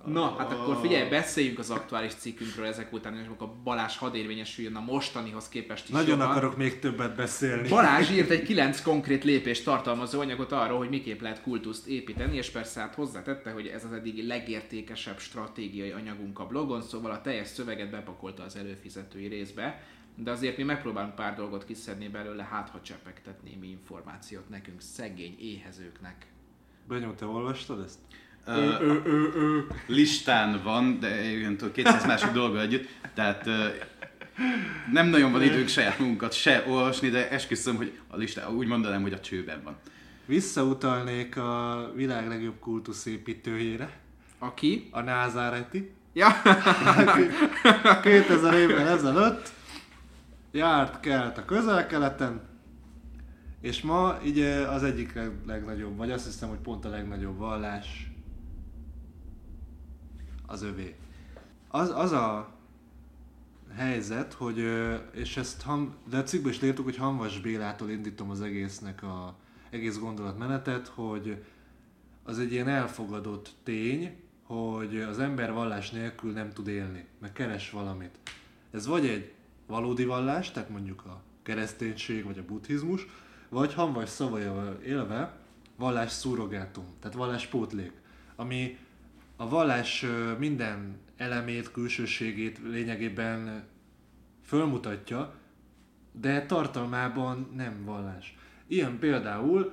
Na, hát akkor figyelj, beszéljünk az aktuális cikkünkről ezek után, és akkor Balázs hadd érvényesüljön a mostanihoz képest is Nagyon jobban. akarok még többet beszélni. Balázs írt egy kilenc konkrét lépést tartalmazó anyagot arról, hogy miképp lehet kultuszt építeni, és persze hát hozzátette, hogy ez az eddigi legértékesebb stratégiai anyagunk a blogon, szóval a teljes szöveget bepakolta az előfizetői részbe, de azért mi megpróbálunk pár dolgot kiszedni belőle, hát ha csepegtet némi információt nekünk, szegény éhezőknek. Benyó, te olvastad ezt? Ö, listán van, de ilyen tudod, 200 másik dolga együtt, tehát ö, nem nagyon van időnk saját magunkat se olvasni, de esküszöm, hogy a listán úgy mondanám, hogy a csőben van. Visszautalnék a világ legjobb kultuszépítőjére, Aki? a Názáreti. Ja, <laughs> 2000 évvel ezelőtt járt kelt a közel-keleten, és ma ugye az egyik leg- legnagyobb, vagy azt hiszem, hogy pont a legnagyobb vallás az övé. Az, az a helyzet, hogy, és ezt ham, de a cikkben is írtuk, hogy Hanvas Bélától indítom az egésznek a egész gondolatmenetet, hogy az egy ilyen elfogadott tény, hogy az ember vallás nélkül nem tud élni, meg keres valamit. Ez vagy egy valódi vallás, tehát mondjuk a kereszténység vagy a buddhizmus, vagy hanvas szavaival élve vallás szurrogátum, tehát vallás pótlék, ami a vallás minden elemét, külsőségét lényegében fölmutatja, de tartalmában nem vallás. Ilyen például,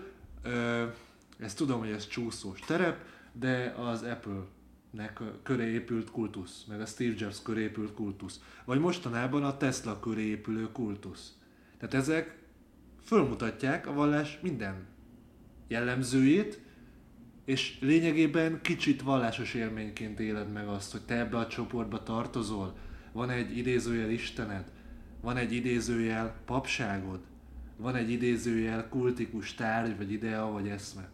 ezt tudom, hogy ez csúszós terep, de az Apple-nek ö, köré épült kultusz, meg a Steve Jobs köré épült kultusz, vagy mostanában a Tesla köré épülő kultusz. Tehát ezek fölmutatják a vallás minden jellemzőjét, és lényegében kicsit vallásos élményként éled meg azt, hogy te ebbe a csoportba tartozol. Van egy idézőjel Istened, van egy idézőjel papságod, van egy idézőjel kultikus tárgy, vagy idea, vagy eszme.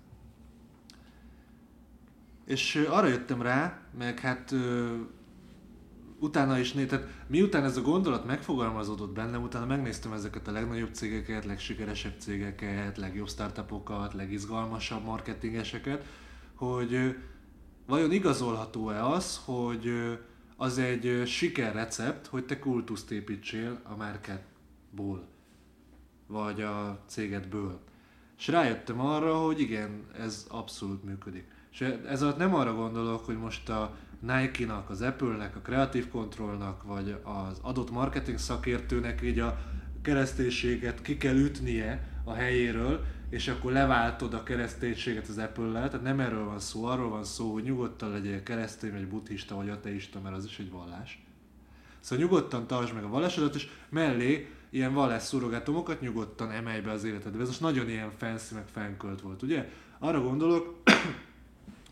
És arra jöttem rá, meg hát ö, utána is né, tehát miután ez a gondolat megfogalmazódott bennem, utána megnéztem ezeket a legnagyobb cégeket, legsikeresebb cégeket, legjobb startupokat, legizgalmasabb marketingeseket, hogy ö, vajon igazolható-e az, hogy ö, az egy sikerrecept, hogy te kultuszt építsél a márkádból, vagy a cégedből. És rájöttem arra, hogy igen, ez abszolút működik. És ez alatt nem arra gondolok, hogy most a Nike-nak, az Apple-nek, a Creative Controlnak, vagy az adott marketing szakértőnek így a kereszténységet ki kell ütnie a helyéről, és akkor leváltod a kereszténységet az Apple-lel, tehát nem erről van szó, arról van szó, hogy nyugodtan legyél keresztény, vagy buddhista, vagy ateista, mert az is egy vallás. Szóval nyugodtan tartsd meg a vallásodat, és mellé ilyen vallás szurrogátumokat nyugodtan emelj be az életedbe. Ez most nagyon ilyen fancy, meg fenkölt volt, ugye? Arra gondolok,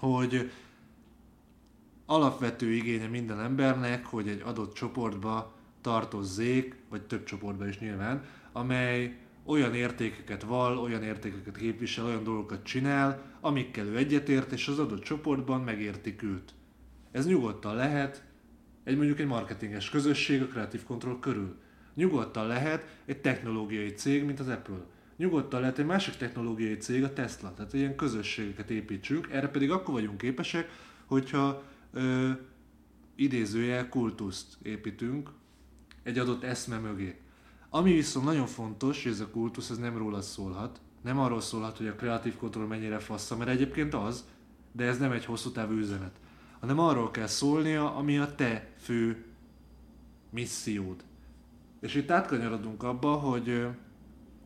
hogy alapvető igénye minden embernek, hogy egy adott csoportba tartozzék, vagy több csoportba is nyilván, amely olyan értékeket val, olyan értékeket képvisel, olyan dolgokat csinál, amikkel ő egyetért, és az adott csoportban megértik őt. Ez nyugodtan lehet egy mondjuk egy marketinges közösség a Creative Control körül. Nyugodtan lehet egy technológiai cég, mint az Apple. Nyugodtan lehet egy másik technológiai cég, a Tesla. Tehát ilyen közösségeket építsünk, erre pedig akkor vagyunk képesek, hogyha ö, idézőjel kultuszt építünk egy adott eszme mögé. Ami viszont nagyon fontos, hogy ez a kultusz ez nem róla szólhat, nem arról szólhat, hogy a Creative Control mennyire fassza, mert egyébként az, de ez nem egy hosszú távú üzenet, hanem arról kell szólnia, ami a te fő missziód. És itt átkanyarodunk abba, hogy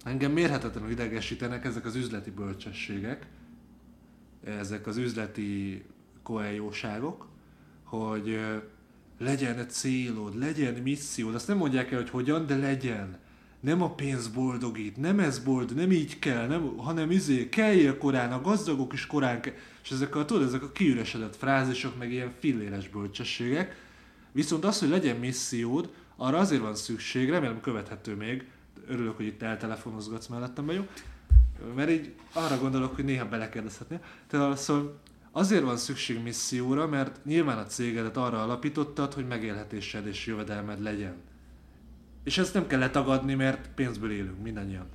engem mérhetetlenül idegesítenek ezek az üzleti bölcsességek, ezek az üzleti koeljóságok, hogy legyen egy célod, legyen missziód. Azt nem mondják el, hogy hogyan, de legyen. Nem a pénz boldogít, nem ez boldog, nem így kell, nem, hanem izé, keljél korán, a gazdagok is korán kell. És ezek a, tudod, ezek a kiüresedett frázisok, meg ilyen filléres bölcsességek. Viszont az, hogy legyen missziód, arra azért van szükség, remélem követhető még, örülök, hogy itt eltelefonozgatsz mellettem, jó? Mert így arra gondolok, hogy néha belekérdezhetnél. Tehát szóval azért van szükség misszióra, mert nyilván a cégedet arra alapítottad, hogy megélhetésed és jövedelmed legyen. És ezt nem kell letagadni, mert pénzből élünk mindannyian.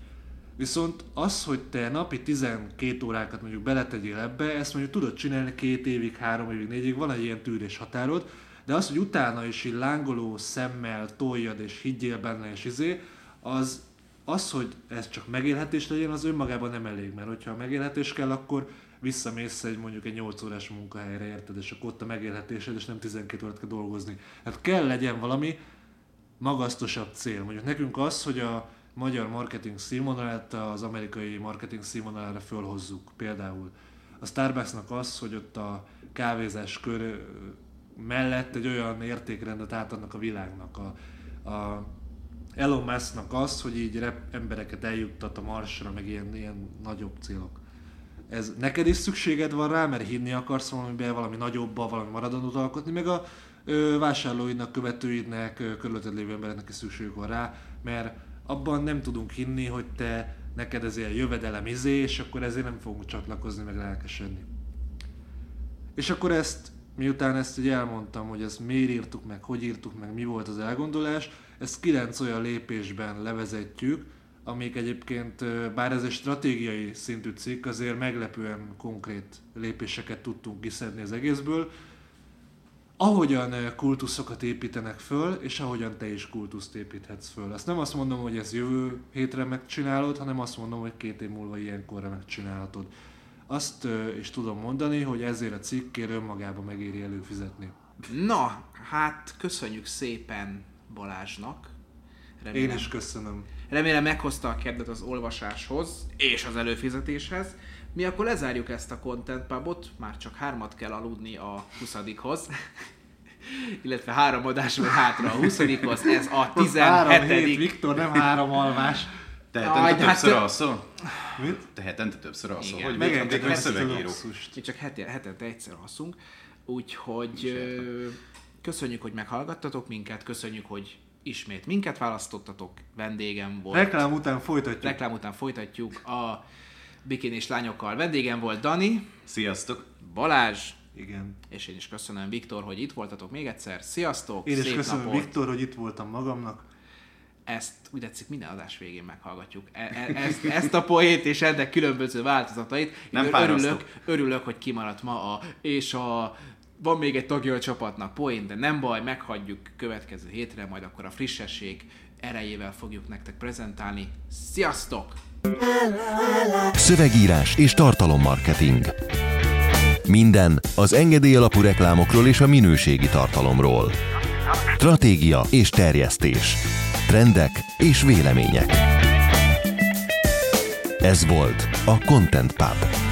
Viszont az, hogy te napi 12 órákat mondjuk beletegyél ebbe, ezt mondjuk tudod csinálni két évig, három évig, négy évig, van egy ilyen tűrés határod, de az, hogy utána is így lángoló szemmel toljad és higgyél benne és izé, az, az, hogy ez csak megélhetés legyen, az önmagában nem elég, mert hogyha megélhetés kell, akkor visszamész egy mondjuk egy 8 órás munkahelyre, érted, és akkor ott a megélhetésed, és nem 12 órát kell dolgozni. Hát kell legyen valami magasztosabb cél. Mondjuk nekünk az, hogy a magyar marketing színvonalát az amerikai marketing színvonalára fölhozzuk például. A Starbucksnak az, hogy ott a kávézás kör mellett egy olyan értékrendet átadnak a világnak. A, a Elon Musknak az, hogy így rep embereket eljuttat a Marsra, meg ilyen, ilyen nagyobb célok. Ez neked is szükséged van rá, mert hinni akarsz valamiben, valami nagyobba, valami maradandót alkotni, meg a ö, vásárlóidnak, követőidnek, ö, körülötted lévő embereknek is szükségük van rá, mert abban nem tudunk hinni, hogy te neked ez ilyen jövedelem izé, és akkor ezért nem fogunk csatlakozni, meg lelkesedni. És akkor ezt, miután ezt így elmondtam, hogy ezt miért írtuk meg, hogy írtuk meg, mi volt az elgondolás, ezt kilenc olyan lépésben levezetjük, amik egyébként, bár ez egy stratégiai szintű cikk, azért meglepően konkrét lépéseket tudtunk kiszedni az egészből, ahogyan kultuszokat építenek föl, és ahogyan te is kultuszt építhetsz föl. Azt nem azt mondom, hogy ez jövő hétre megcsinálod, hanem azt mondom, hogy két év múlva ilyenkorra megcsinálhatod. Azt is tudom mondani, hogy ezért a cikkért önmagában megéri előfizetni. Na, hát köszönjük szépen Balázsnak. Remélem, Én is köszönöm. Remélem meghozta a kedvet az olvasáshoz és az előfizetéshez. Mi akkor lezárjuk ezt a Content Pubot, már csak hármat kell aludni a 20-hoz. <laughs> illetve három adásról hátra a 20-hoz, ez a 17 Viktor, nem három alvás. Te hetente Aj, többször hát- alszol? Mit? Te hetente többször alszol? Igen. Hogy a szövegíró? Mi csak hetente egyszer alszunk, úgyhogy köszönjük, hogy meghallgattatok minket, köszönjük, hogy ismét minket választottatok, vendégem volt. Reklám után folytatjuk. Reklám után folytatjuk a bikinis lányokkal. Vendégem volt Dani, Sziasztok! Balázs, Igen. és én is köszönöm Viktor, hogy itt voltatok még egyszer. Sziasztok, Én is szép köszönöm napot. Viktor, hogy itt voltam magamnak. Ezt úgy tetszik, minden adás végén meghallgatjuk. E- e- ezt, ezt a poét és ennek különböző változatait. Nem Én fárasztó. örülök, örülök, hogy kimaradt ma a és a van még egy tagja a csapatnak poén, de nem baj, meghagyjuk következő hétre, majd akkor a frissesség erejével fogjuk nektek prezentálni. Sziasztok! Szövegírás és tartalommarketing. Minden az engedély alapú reklámokról és a minőségi tartalomról. Stratégia és terjesztés. Trendek és vélemények. Ez volt a Content Pub.